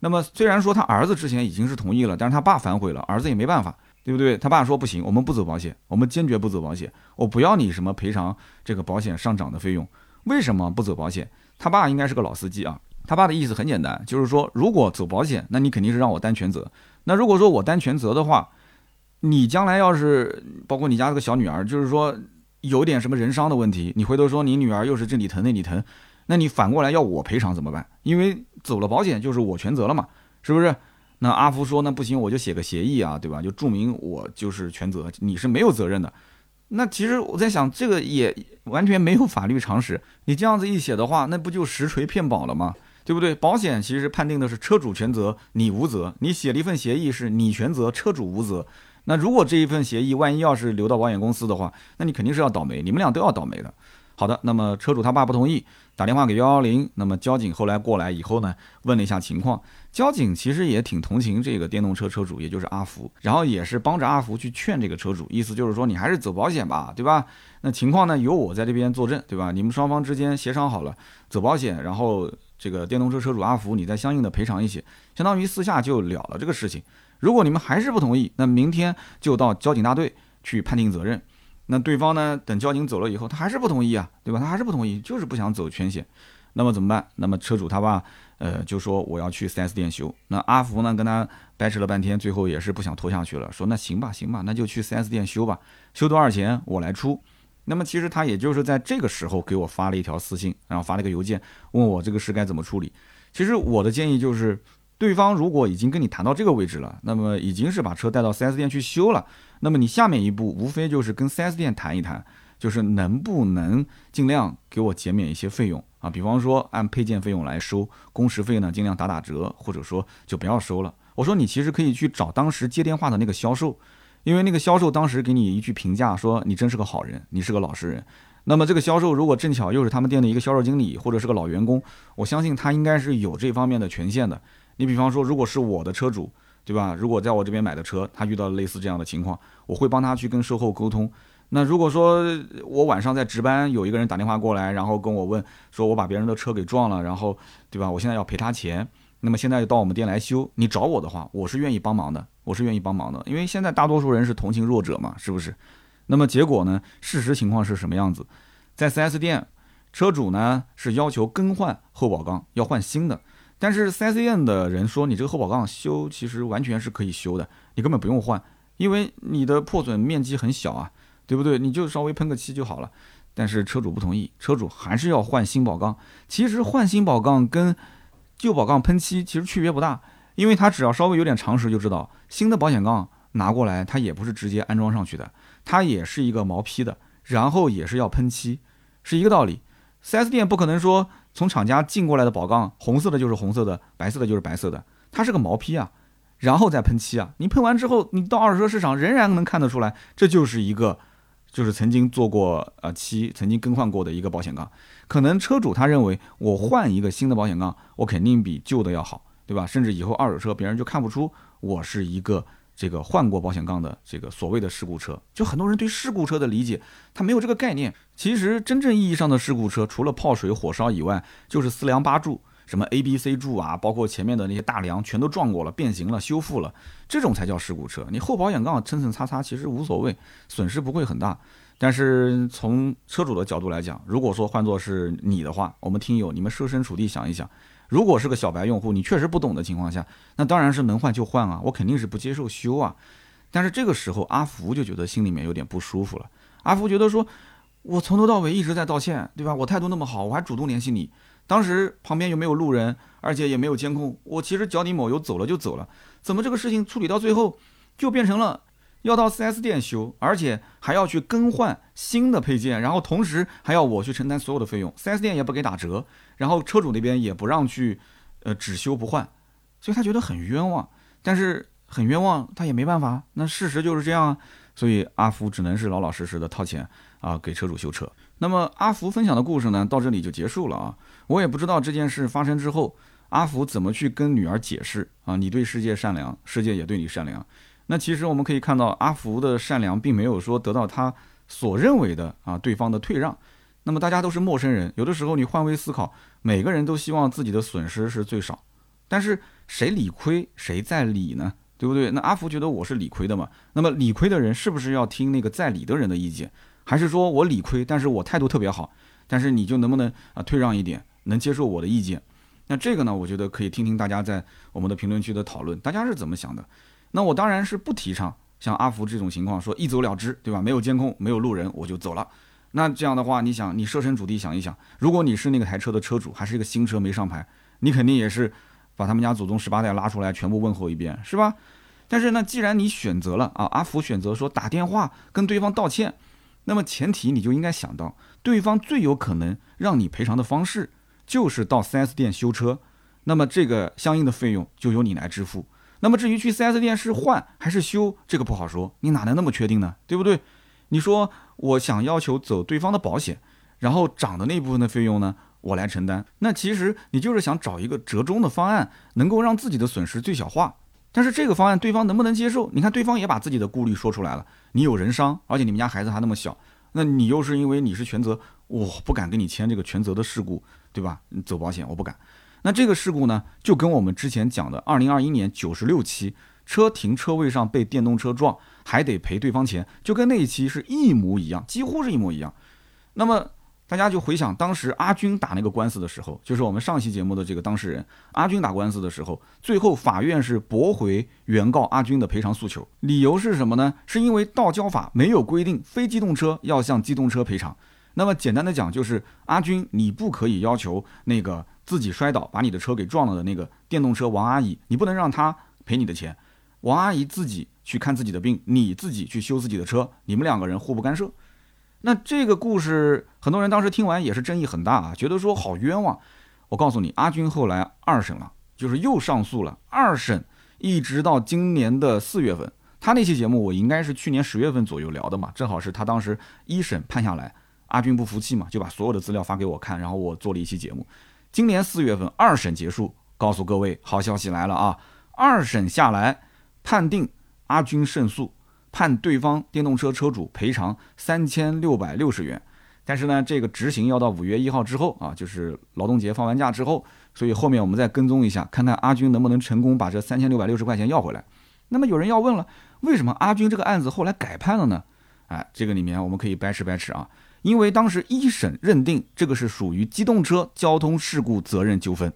那么虽然说他儿子之前已经是同意了，但是他爸反悔了，儿子也没办法，对不对？他爸说不行，我们不走保险，我们坚决不走保险，我不要你什么赔偿这个保险上涨的费用。为什么不走保险？他爸应该是个老司机啊，他爸的意思很简单，就是说如果走保险，那你肯定是让我担全责。那如果说我担全责的话，你将来要是包括你家这个小女儿，就是说有点什么人伤的问题，你回头说你女儿又是这里疼那里疼。那你反过来要我赔偿怎么办？因为走了保险就是我全责了嘛，是不是？那阿福说那不行，我就写个协议啊，对吧？就注明我就是全责，你是没有责任的。那其实我在想，这个也完全没有法律常识。你这样子一写的话，那不就实锤骗保了吗？对不对？保险其实判定的是车主全责，你无责。你写了一份协议是你全责，车主无责。那如果这一份协议万一要是留到保险公司的话，那你肯定是要倒霉，你们俩都要倒霉的。好的，那么车主他爸不同意，打电话给幺幺零。那么交警后来过来以后呢，问了一下情况。交警其实也挺同情这个电动车车主，也就是阿福，然后也是帮着阿福去劝这个车主，意思就是说你还是走保险吧，对吧？那情况呢，由我在这边作证，对吧？你们双方之间协商好了走保险，然后这个电动车车主阿福，你再相应的赔偿一些，相当于私下就了了这个事情。如果你们还是不同意，那明天就到交警大队去判定责任。那对方呢？等交警走了以后，他还是不同意啊，对吧？他还是不同意，就是不想走全险。那么怎么办？那么车主他爸，呃，就说我要去 4S 店修。那阿福呢，跟他掰扯了半天，最后也是不想拖下去了，说那行吧，行吧，那就去 4S 店修吧，修多少钱我来出。那么其实他也就是在这个时候给我发了一条私信，然后发了个邮件，问我这个事该怎么处理。其实我的建议就是。对方如果已经跟你谈到这个位置了，那么已经是把车带到 4S 店去修了，那么你下面一步无非就是跟 4S 店谈一谈，就是能不能尽量给我减免一些费用啊，比方说按配件费用来收，工时费呢尽量打打折，或者说就不要收了。我说你其实可以去找当时接电话的那个销售，因为那个销售当时给你一句评价说你真是个好人，你是个老实人。那么这个销售如果正巧又是他们店的一个销售经理或者是个老员工，我相信他应该是有这方面的权限的。你比方说，如果是我的车主，对吧？如果在我这边买的车，他遇到类似这样的情况，我会帮他去跟售后沟通。那如果说我晚上在值班，有一个人打电话过来，然后跟我问说，我把别人的车给撞了，然后对吧？我现在要赔他钱，那么现在到我们店来修，你找我的话，我是愿意帮忙的，我是愿意帮忙的，因为现在大多数人是同情弱者嘛，是不是？那么结果呢？事实情况是什么样子？在 4S 店，车主呢是要求更换后保杠，要换新的，但是 4S 店的人说，你这个后保杠修其实完全是可以修的，你根本不用换，因为你的破损面积很小啊。对不对？你就稍微喷个漆就好了，但是车主不同意，车主还是要换新保杠。其实换新保杠跟旧保杠喷漆其实区别不大，因为他只要稍微有点常识就知道，新的保险杠拿过来，它也不是直接安装上去的，它也是一个毛坯的，然后也是要喷漆，是一个道理。4S 店不可能说从厂家进过来的宝杠，红色的就是红色的，白色的就是白色的，它是个毛坯啊，然后再喷漆啊。你喷完之后，你到二手车市场仍然能看得出来，这就是一个。就是曾经做过呃漆，曾经更换过的一个保险杠，可能车主他认为我换一个新的保险杠，我肯定比旧的要好，对吧？甚至以后二手车别人就看不出我是一个这个换过保险杠的这个所谓的事故车。就很多人对事故车的理解，他没有这个概念。其实真正意义上的事故车，除了泡水、火烧以外，就是四梁八柱。什么 A、B、C 柱啊，包括前面的那些大梁，全都撞过了、变形了、修复了，这种才叫事故车。你后保险杠蹭蹭擦擦，其实无所谓，损失不会很大。但是从车主的角度来讲，如果说换作是你的话，我们听友你们设身处地想一想，如果是个小白用户，你确实不懂的情况下，那当然是能换就换啊，我肯定是不接受修啊。但是这个时候，阿福就觉得心里面有点不舒服了。阿福觉得说，我从头到尾一直在道歉，对吧？我态度那么好，我还主动联系你。当时旁边又没有路人，而且也没有监控。我其实脚底抹油走了就走了，怎么这个事情处理到最后，就变成了要到 4S 店修，而且还要去更换新的配件，然后同时还要我去承担所有的费用，4S 店也不给打折，然后车主那边也不让去，呃，只修不换，所以他觉得很冤枉。但是很冤枉，他也没办法，那事实就是这样啊。所以阿福只能是老老实实的掏钱啊，给车主修车。那么阿福分享的故事呢，到这里就结束了啊。我也不知道这件事发生之后，阿福怎么去跟女儿解释啊？你对世界善良，世界也对你善良。那其实我们可以看到，阿福的善良并没有说得到他所认为的啊对方的退让。那么大家都是陌生人，有的时候你换位思考，每个人都希望自己的损失是最少。但是谁理亏谁在理呢？对不对？那阿福觉得我是理亏的嘛？那么理亏的人是不是要听那个在理的人的意见？还是说我理亏，但是我态度特别好，但是你就能不能啊退让一点，能接受我的意见？那这个呢，我觉得可以听听大家在我们的评论区的讨论，大家是怎么想的？那我当然是不提倡像阿福这种情况，说一走了之，对吧？没有监控，没有路人，我就走了。那这样的话，你想，你设身处地想一想，如果你是那个台车的车主，还是一个新车没上牌，你肯定也是把他们家祖宗十八代拉出来，全部问候一遍，是吧？但是呢，既然你选择了啊，阿福选择说打电话跟对方道歉。那么前提你就应该想到，对方最有可能让你赔偿的方式就是到 4S 店修车，那么这个相应的费用就由你来支付。那么至于去 4S 店是换还是修，这个不好说，你哪能那么确定呢？对不对？你说我想要求走对方的保险，然后涨的那部分的费用呢，我来承担，那其实你就是想找一个折中的方案，能够让自己的损失最小化。但是这个方案对方能不能接受？你看对方也把自己的顾虑说出来了。你有人伤，而且你们家孩子还那么小，那你又是因为你是全责，我不敢跟你签这个全责的事故，对吧？走保险我不敢。那这个事故呢，就跟我们之前讲的二零二一年九十六期车停车位上被电动车撞还得赔对方钱，就跟那一期是一模一样，几乎是一模一样。那么。大家就回想当时阿军打那个官司的时候，就是我们上期节目的这个当事人阿军打官司的时候，最后法院是驳回原告阿军的赔偿诉求，理由是什么呢？是因为道交法没有规定非机动车要向机动车赔偿。那么简单的讲，就是阿军你不可以要求那个自己摔倒把你的车给撞了的那个电动车王阿姨，你不能让她赔你的钱，王阿姨自己去看自己的病，你自己去修自己的车，你们两个人互不干涉。那这个故事，很多人当时听完也是争议很大啊，觉得说好冤枉。我告诉你，阿军后来二审了，就是又上诉了，二审一直到今年的四月份。他那期节目我应该是去年十月份左右聊的嘛，正好是他当时一审判下来，阿军不服气嘛，就把所有的资料发给我看，然后我做了一期节目。今年四月份二审结束，告诉各位好消息来了啊！二审下来判定阿军胜诉，判对方电动车车主赔偿三千六百六十元。但是呢，这个执行要到五月一号之后啊，就是劳动节放完假之后，所以后面我们再跟踪一下，看看阿军能不能成功把这三千六百六十块钱要回来。那么有人要问了，为什么阿军这个案子后来改判了呢？哎，这个里面我们可以掰扯掰扯啊，因为当时一审认定这个是属于机动车交通事故责任纠纷，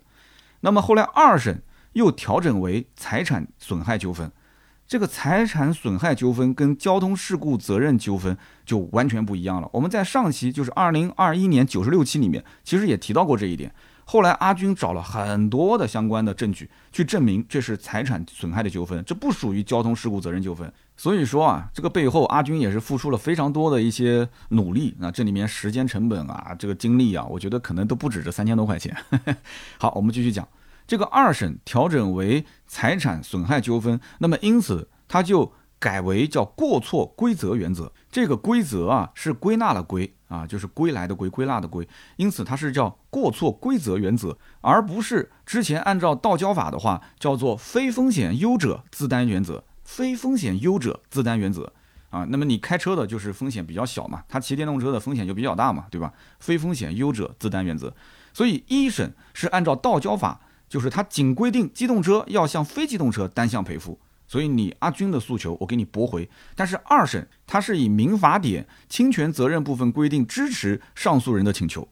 那么后来二审又调整为财产损害纠纷。这个财产损害纠纷跟交通事故责任纠纷就完全不一样了。我们在上期就是二零二一年九十六期里面，其实也提到过这一点。后来阿军找了很多的相关的证据去证明这是财产损害的纠纷，这不属于交通事故责任纠纷。所以说啊，这个背后阿军也是付出了非常多的一些努力。那这里面时间成本啊，这个精力啊，我觉得可能都不止这三千多块钱。好，我们继续讲。这个二审调整为财产损害纠纷，那么因此它就改为叫过错归责原则。这个规则啊是归纳了归啊，就是归来的归，归纳的归，因此它是叫过错归责原则，而不是之前按照道交法的话叫做非风险优者自担原则。非风险优者自担原则啊，那么你开车的就是风险比较小嘛，他骑电动车的风险就比较大嘛，对吧？非风险优者自担原则，所以一审是按照道交法。就是它仅规定机动车要向非机动车单向赔付，所以你阿军的诉求我给你驳回。但是二审它是以民法典侵权责任部分规定支持上诉人的请求，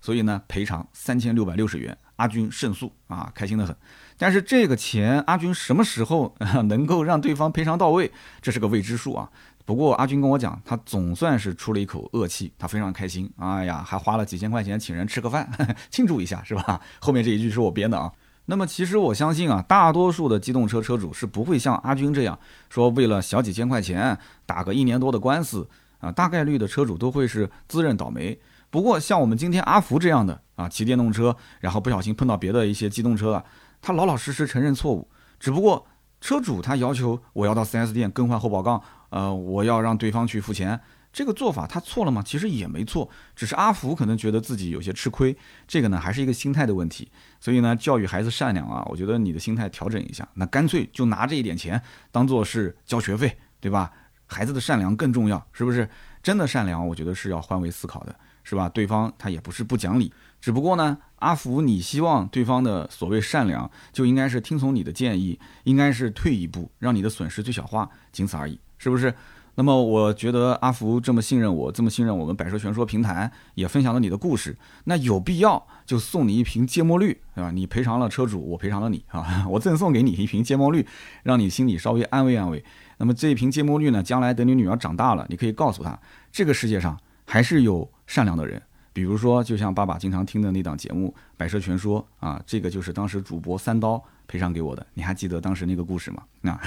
所以呢赔偿三千六百六十元，阿军胜诉啊，开心的很。但是这个钱阿军什么时候 能够让对方赔偿到位，这是个未知数啊。不过阿军跟我讲，他总算是出了一口恶气，他非常开心。哎呀，还花了几千块钱请人吃个饭，庆祝一下，是吧？后面这一句是我编的啊。那么其实我相信啊，大多数的机动车车主是不会像阿军这样说，为了小几千块钱打个一年多的官司啊。大概率的车主都会是自认倒霉。不过像我们今天阿福这样的啊，骑电动车然后不小心碰到别的一些机动车了，他老老实实承认错误，只不过。车主他要求我要到 4S 店更换后保杠，呃，我要让对方去付钱，这个做法他错了吗？其实也没错，只是阿福可能觉得自己有些吃亏，这个呢还是一个心态的问题。所以呢，教育孩子善良啊，我觉得你的心态调整一下，那干脆就拿这一点钱当做是交学费，对吧？孩子的善良更重要，是不是？真的善良，我觉得是要换位思考的，是吧？对方他也不是不讲理。只不过呢，阿福，你希望对方的所谓善良，就应该是听从你的建议，应该是退一步，让你的损失最小化，仅此而已，是不是？那么我觉得阿福这么信任我，这么信任我们百车全说平台，也分享了你的故事，那有必要就送你一瓶芥末绿，对吧？你赔偿了车主，我赔偿了你啊，我赠送给你一瓶芥末绿，让你心里稍微安慰安慰。那么这一瓶芥末绿呢，将来等你女儿长大了，你可以告诉她，这个世界上还是有善良的人。比如说，就像爸爸经常听的那档节目《百车全说》啊，这个就是当时主播三刀赔偿给我的。你还记得当时那个故事吗？那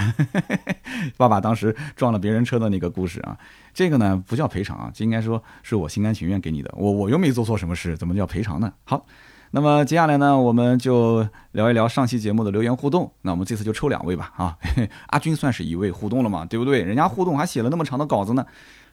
爸爸当时撞了别人车的那个故事啊，这个呢不叫赔偿啊，这应该说是我心甘情愿给你的。我我又没做错什么事，怎么叫赔偿呢？好，那么接下来呢，我们就聊一聊上期节目的留言互动。那我们这次就抽两位吧啊，阿军算是一位互动了嘛，对不对？人家互动还写了那么长的稿子呢。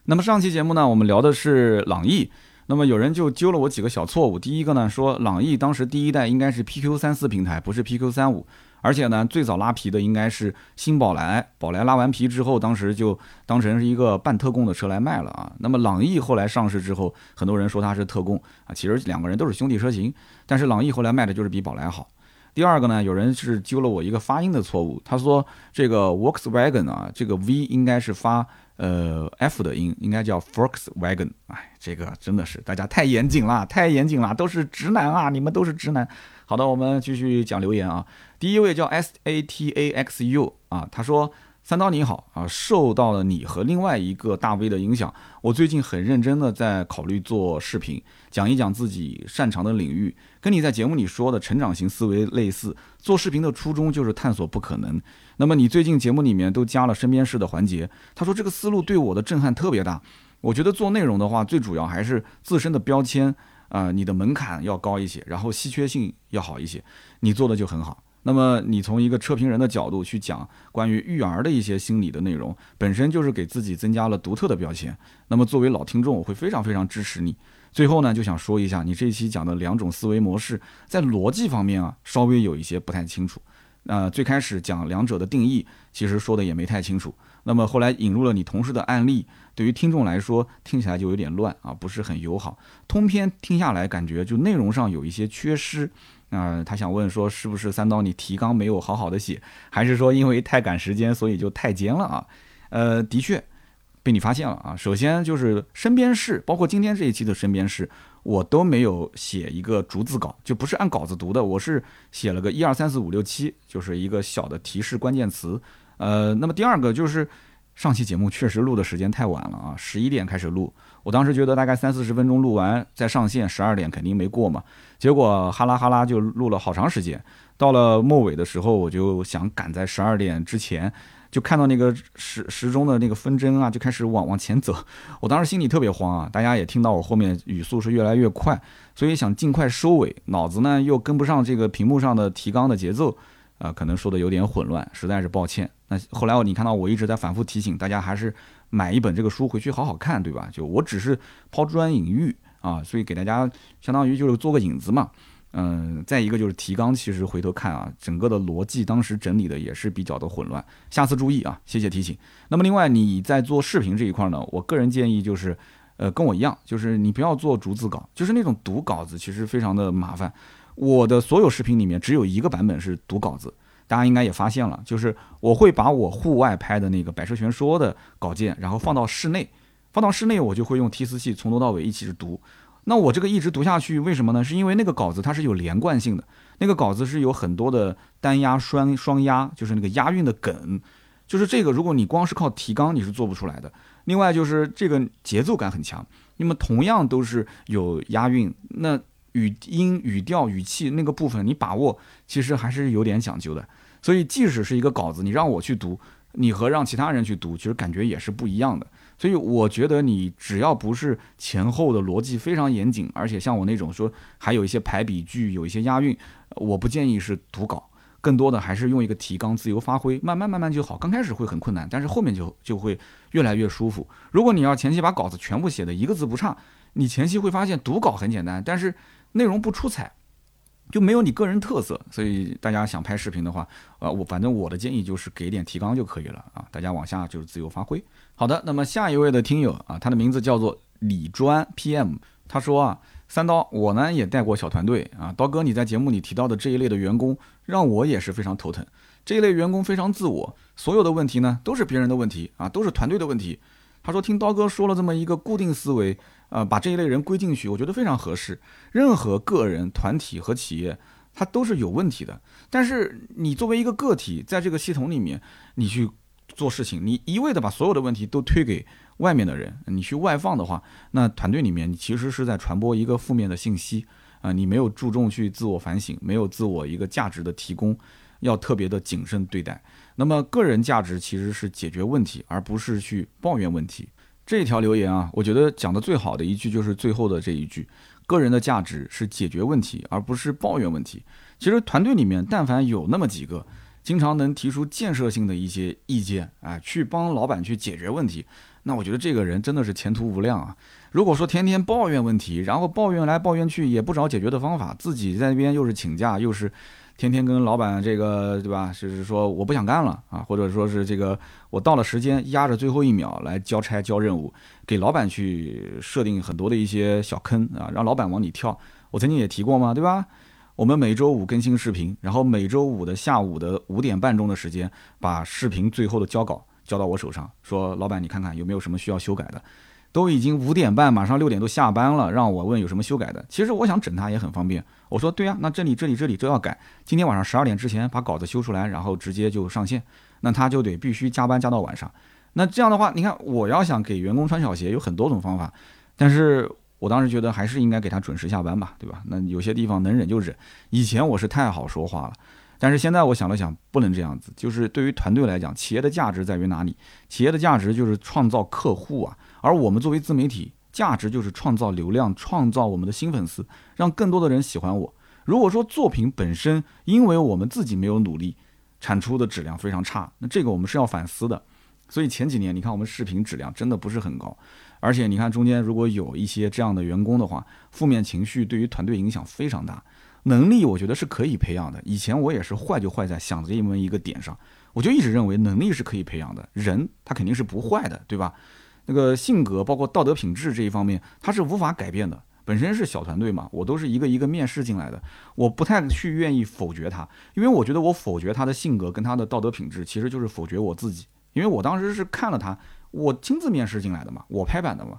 那么上期节目呢，我们聊的是朗逸。那么有人就揪了我几个小错误。第一个呢，说朗逸当时第一代应该是 PQ 三四平台，不是 PQ 三五，而且呢，最早拉皮的应该是新宝来，宝来拉完皮之后，当时就当成是一个半特供的车来卖了啊。那么朗逸后来上市之后，很多人说它是特供啊，其实两个人都是兄弟车型，但是朗逸后来卖的就是比宝来好。第二个呢，有人是揪了我一个发音的错误，他说这个 Volkswagen 啊，这个 V 应该是发。呃，F 的音应该叫 Volkswagen，哎，这个真的是大家太严谨了，太严谨了，都是直男啊，你们都是直男。好的，我们继续讲留言啊。第一位叫 S A T A X U 啊，他说。三刀你好啊，受到了你和另外一个大 V 的影响，我最近很认真的在考虑做视频，讲一讲自己擅长的领域，跟你在节目里说的成长型思维类似。做视频的初衷就是探索不可能。那么你最近节目里面都加了身边事的环节，他说这个思路对我的震撼特别大。我觉得做内容的话，最主要还是自身的标签啊，你的门槛要高一些，然后稀缺性要好一些，你做的就很好。那么你从一个车评人的角度去讲关于育儿的一些心理的内容，本身就是给自己增加了独特的标签。那么作为老听众，我会非常非常支持你。最后呢，就想说一下，你这一期讲的两种思维模式，在逻辑方面啊，稍微有一些不太清楚。呃，最开始讲两者的定义，其实说的也没太清楚。那么后来引入了你同事的案例，对于听众来说听起来就有点乱啊，不是很友好。通篇听下来，感觉就内容上有一些缺失。啊，他想问说，是不是三刀你提纲没有好好的写，还是说因为太赶时间，所以就太尖了啊？呃，的确被你发现了啊。首先就是身边事，包括今天这一期的身边事，我都没有写一个逐字稿，就不是按稿子读的，我是写了个一二三四五六七，就是一个小的提示关键词。呃，那么第二个就是上期节目确实录的时间太晚了啊，十一点开始录。我当时觉得大概三四十分钟录完再上线，十二点肯定没过嘛。结果哈拉哈拉就录了好长时间，到了末尾的时候，我就想赶在十二点之前，就看到那个时时钟的那个分针啊，就开始往往前走。我当时心里特别慌啊，大家也听到我后面语速是越来越快，所以想尽快收尾，脑子呢又跟不上这个屏幕上的提纲的节奏，啊，可能说的有点混乱，实在是抱歉。那后来你看到我一直在反复提醒大家，还是。买一本这个书回去好好看，对吧？就我只是抛砖引玉啊，所以给大家相当于就是做个引子嘛。嗯，再一个就是提纲，其实回头看啊，整个的逻辑当时整理的也是比较的混乱，下次注意啊，谢谢提醒。那么另外你在做视频这一块呢，我个人建议就是，呃，跟我一样，就是你不要做逐字稿，就是那种读稿子其实非常的麻烦。我的所有视频里面只有一个版本是读稿子。大家应该也发现了，就是我会把我户外拍的那个《百车全说》的稿件，然后放到室内，放到室内我就会用提词器从头到尾一起去读。那我这个一直读下去，为什么呢？是因为那个稿子它是有连贯性的，那个稿子是有很多的单押、双双押，就是那个押韵的梗，就是这个如果你光是靠提纲你是做不出来的。另外就是这个节奏感很强，那么同样都是有押韵，那。语音、语调、语气那个部分，你把握其实还是有点讲究的。所以，即使是一个稿子，你让我去读，你和让其他人去读，其实感觉也是不一样的。所以，我觉得你只要不是前后的逻辑非常严谨，而且像我那种说还有一些排比句、有一些押韵，我不建议是读稿，更多的还是用一个提纲自由发挥，慢慢慢慢就好。刚开始会很困难，但是后面就就会越来越舒服。如果你要前期把稿子全部写的一个字不差，你前期会发现读稿很简单，但是。内容不出彩，就没有你个人特色，所以大家想拍视频的话，呃，我反正我的建议就是给点提纲就可以了啊，大家往下就是自由发挥。好的，那么下一位的听友啊，他的名字叫做李专 PM，他说啊，三刀，我呢也带过小团队啊，刀哥你在节目里提到的这一类的员工，让我也是非常头疼。这一类员工非常自我，所有的问题呢都是别人的问题啊，都是团队的问题。他说听刀哥说了这么一个固定思维。呃，把这一类人归进去，我觉得非常合适。任何个人、团体和企业，它都是有问题的。但是你作为一个个体，在这个系统里面，你去做事情，你一味的把所有的问题都推给外面的人，你去外放的话，那团队里面你其实是在传播一个负面的信息啊。你没有注重去自我反省，没有自我一个价值的提供，要特别的谨慎对待。那么个人价值其实是解决问题，而不是去抱怨问题。这条留言啊，我觉得讲的最好的一句就是最后的这一句：个人的价值是解决问题，而不是抱怨问题。其实团队里面，但凡有那么几个经常能提出建设性的一些意见，啊，去帮老板去解决问题，那我觉得这个人真的是前途无量啊。如果说天天抱怨问题，然后抱怨来抱怨去，也不找解决的方法，自己在那边又是请假又是。天天跟老板这个对吧？就是说我不想干了啊，或者说是这个我到了时间压着最后一秒来交差交任务，给老板去设定很多的一些小坑啊，让老板往里跳。我曾经也提过嘛，对吧？我们每周五更新视频，然后每周五的下午的五点半钟的时间，把视频最后的交稿交到我手上，说老板你看看有没有什么需要修改的。都已经五点半，马上六点都下班了，让我问有什么修改的。其实我想整他也很方便。我说对呀，那这里这里这里都要改。今天晚上十二点之前把稿子修出来，然后直接就上线。那他就得必须加班加到晚上。那这样的话，你看我要想给员工穿小鞋，有很多种方法。但是我当时觉得还是应该给他准时下班吧，对吧？那有些地方能忍就忍。以前我是太好说话了，但是现在我想了想，不能这样子。就是对于团队来讲，企业的价值在于哪里？企业的价值就是创造客户啊。而我们作为自媒体，价值就是创造流量，创造我们的新粉丝，让更多的人喜欢我。如果说作品本身因为我们自己没有努力，产出的质量非常差，那这个我们是要反思的。所以前几年你看我们视频质量真的不是很高，而且你看中间如果有一些这样的员工的话，负面情绪对于团队影响非常大。能力我觉得是可以培养的，以前我也是坏就坏在想这么一个点上，我就一直认为能力是可以培养的，人他肯定是不坏的，对吧？那个性格包括道德品质这一方面，他是无法改变的。本身是小团队嘛，我都是一个一个面试进来的，我不太去愿意否决他，因为我觉得我否决他的性格跟他的道德品质，其实就是否决我自己。因为我当时是看了他，我亲自面试进来的嘛，我拍板的嘛。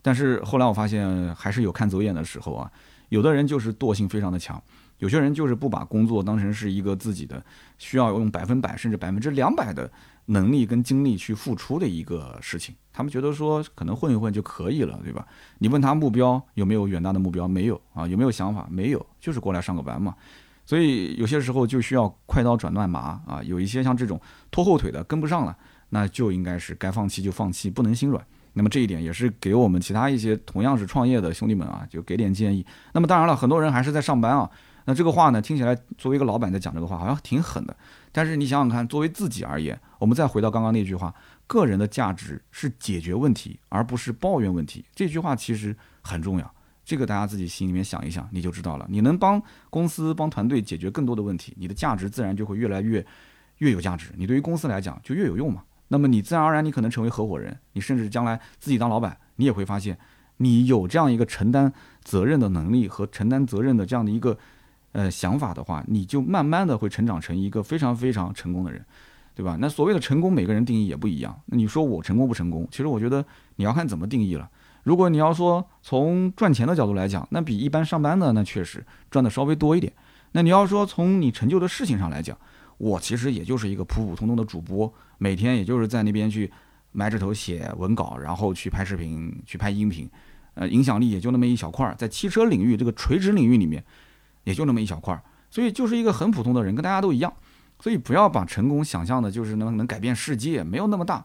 但是后来我发现还是有看走眼的时候啊，有的人就是惰性非常的强，有些人就是不把工作当成是一个自己的需要用百分百甚至百分之两百的。能力跟精力去付出的一个事情，他们觉得说可能混一混就可以了，对吧？你问他目标有没有远大的目标？没有啊，有没有想法？没有，就是过来上个班嘛。所以有些时候就需要快刀斩乱麻啊。有一些像这种拖后腿的跟不上了，那就应该是该放弃就放弃，不能心软。那么这一点也是给我们其他一些同样是创业的兄弟们啊，就给点建议。那么当然了，很多人还是在上班啊。那这个话呢，听起来作为一个老板在讲这个话，好像挺狠的。但是你想想看，作为自己而言，我们再回到刚刚那句话，个人的价值是解决问题，而不是抱怨问题。这句话其实很重要，这个大家自己心里面想一想，你就知道了。你能帮公司、帮团队解决更多的问题，你的价值自然就会越来越越有价值。你对于公司来讲就越有用嘛。那么你自然而然，你可能成为合伙人，你甚至将来自己当老板，你也会发现，你有这样一个承担责任的能力和承担责任的这样的一个。呃，想法的话，你就慢慢的会成长成一个非常非常成功的人，对吧？那所谓的成功，每个人定义也不一样。那你说我成功不成功？其实我觉得你要看怎么定义了。如果你要说从赚钱的角度来讲，那比一般上班的那确实赚的稍微多一点。那你要说从你成就的事情上来讲，我其实也就是一个普普通通的主播，每天也就是在那边去埋着头写文稿，然后去拍视频、去拍音频，呃，影响力也就那么一小块儿，在汽车领域这个垂直领域里面。也就那么一小块儿，所以就是一个很普通的人，跟大家都一样。所以不要把成功想象的就是能能改变世界，没有那么大。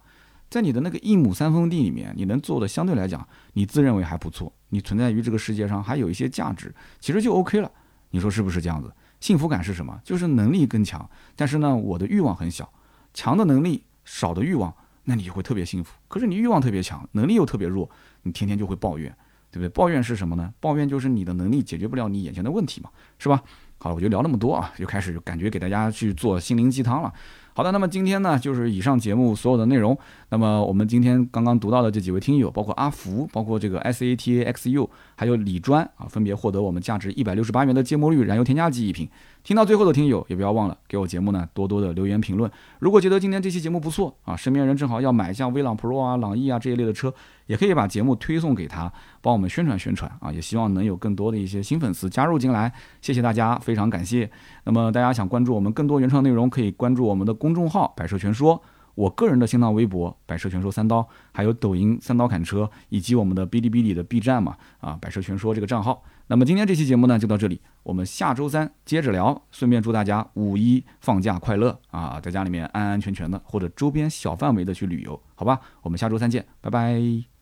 在你的那个一亩三分地里面，你能做的相对来讲，你自认为还不错，你存在于这个世界上还有一些价值，其实就 OK 了。你说是不是这样子？幸福感是什么？就是能力更强，但是呢，我的欲望很小。强的能力，少的欲望，那你就会特别幸福。可是你欲望特别强，能力又特别弱，你天天就会抱怨。对不对？抱怨是什么呢？抱怨就是你的能力解决不了你眼前的问题嘛，是吧？好了，我就聊那么多啊，就开始感觉给大家去做心灵鸡汤了。好的，那么今天呢，就是以上节目所有的内容。那么我们今天刚刚读到的这几位听友，包括阿福，包括这个 S A T A X U，还有李专啊，分别获得我们价值一百六十八元的芥末绿燃油添加剂一瓶。听到最后的听友也不要忘了给我节目呢多多的留言评论。如果觉得今天这期节目不错啊，身边人正好要买像威朗 Pro 啊、朗逸啊这一类的车，也可以把节目推送给他，帮我们宣传宣传啊。也希望能有更多的一些新粉丝加入进来，谢谢大家，非常感谢。那么大家想关注我们更多原创内容，可以关注我们的公众号“百车全说”，我个人的新浪微博“百车全说三刀”，还有抖音“三刀砍车”，以及我们的哔哩哔哩的 B 站嘛啊“百车全说”这个账号。那么今天这期节目呢就到这里，我们下周三接着聊。顺便祝大家五一放假快乐啊，在家里面安安全全的，或者周边小范围的去旅游，好吧？我们下周三见，拜拜。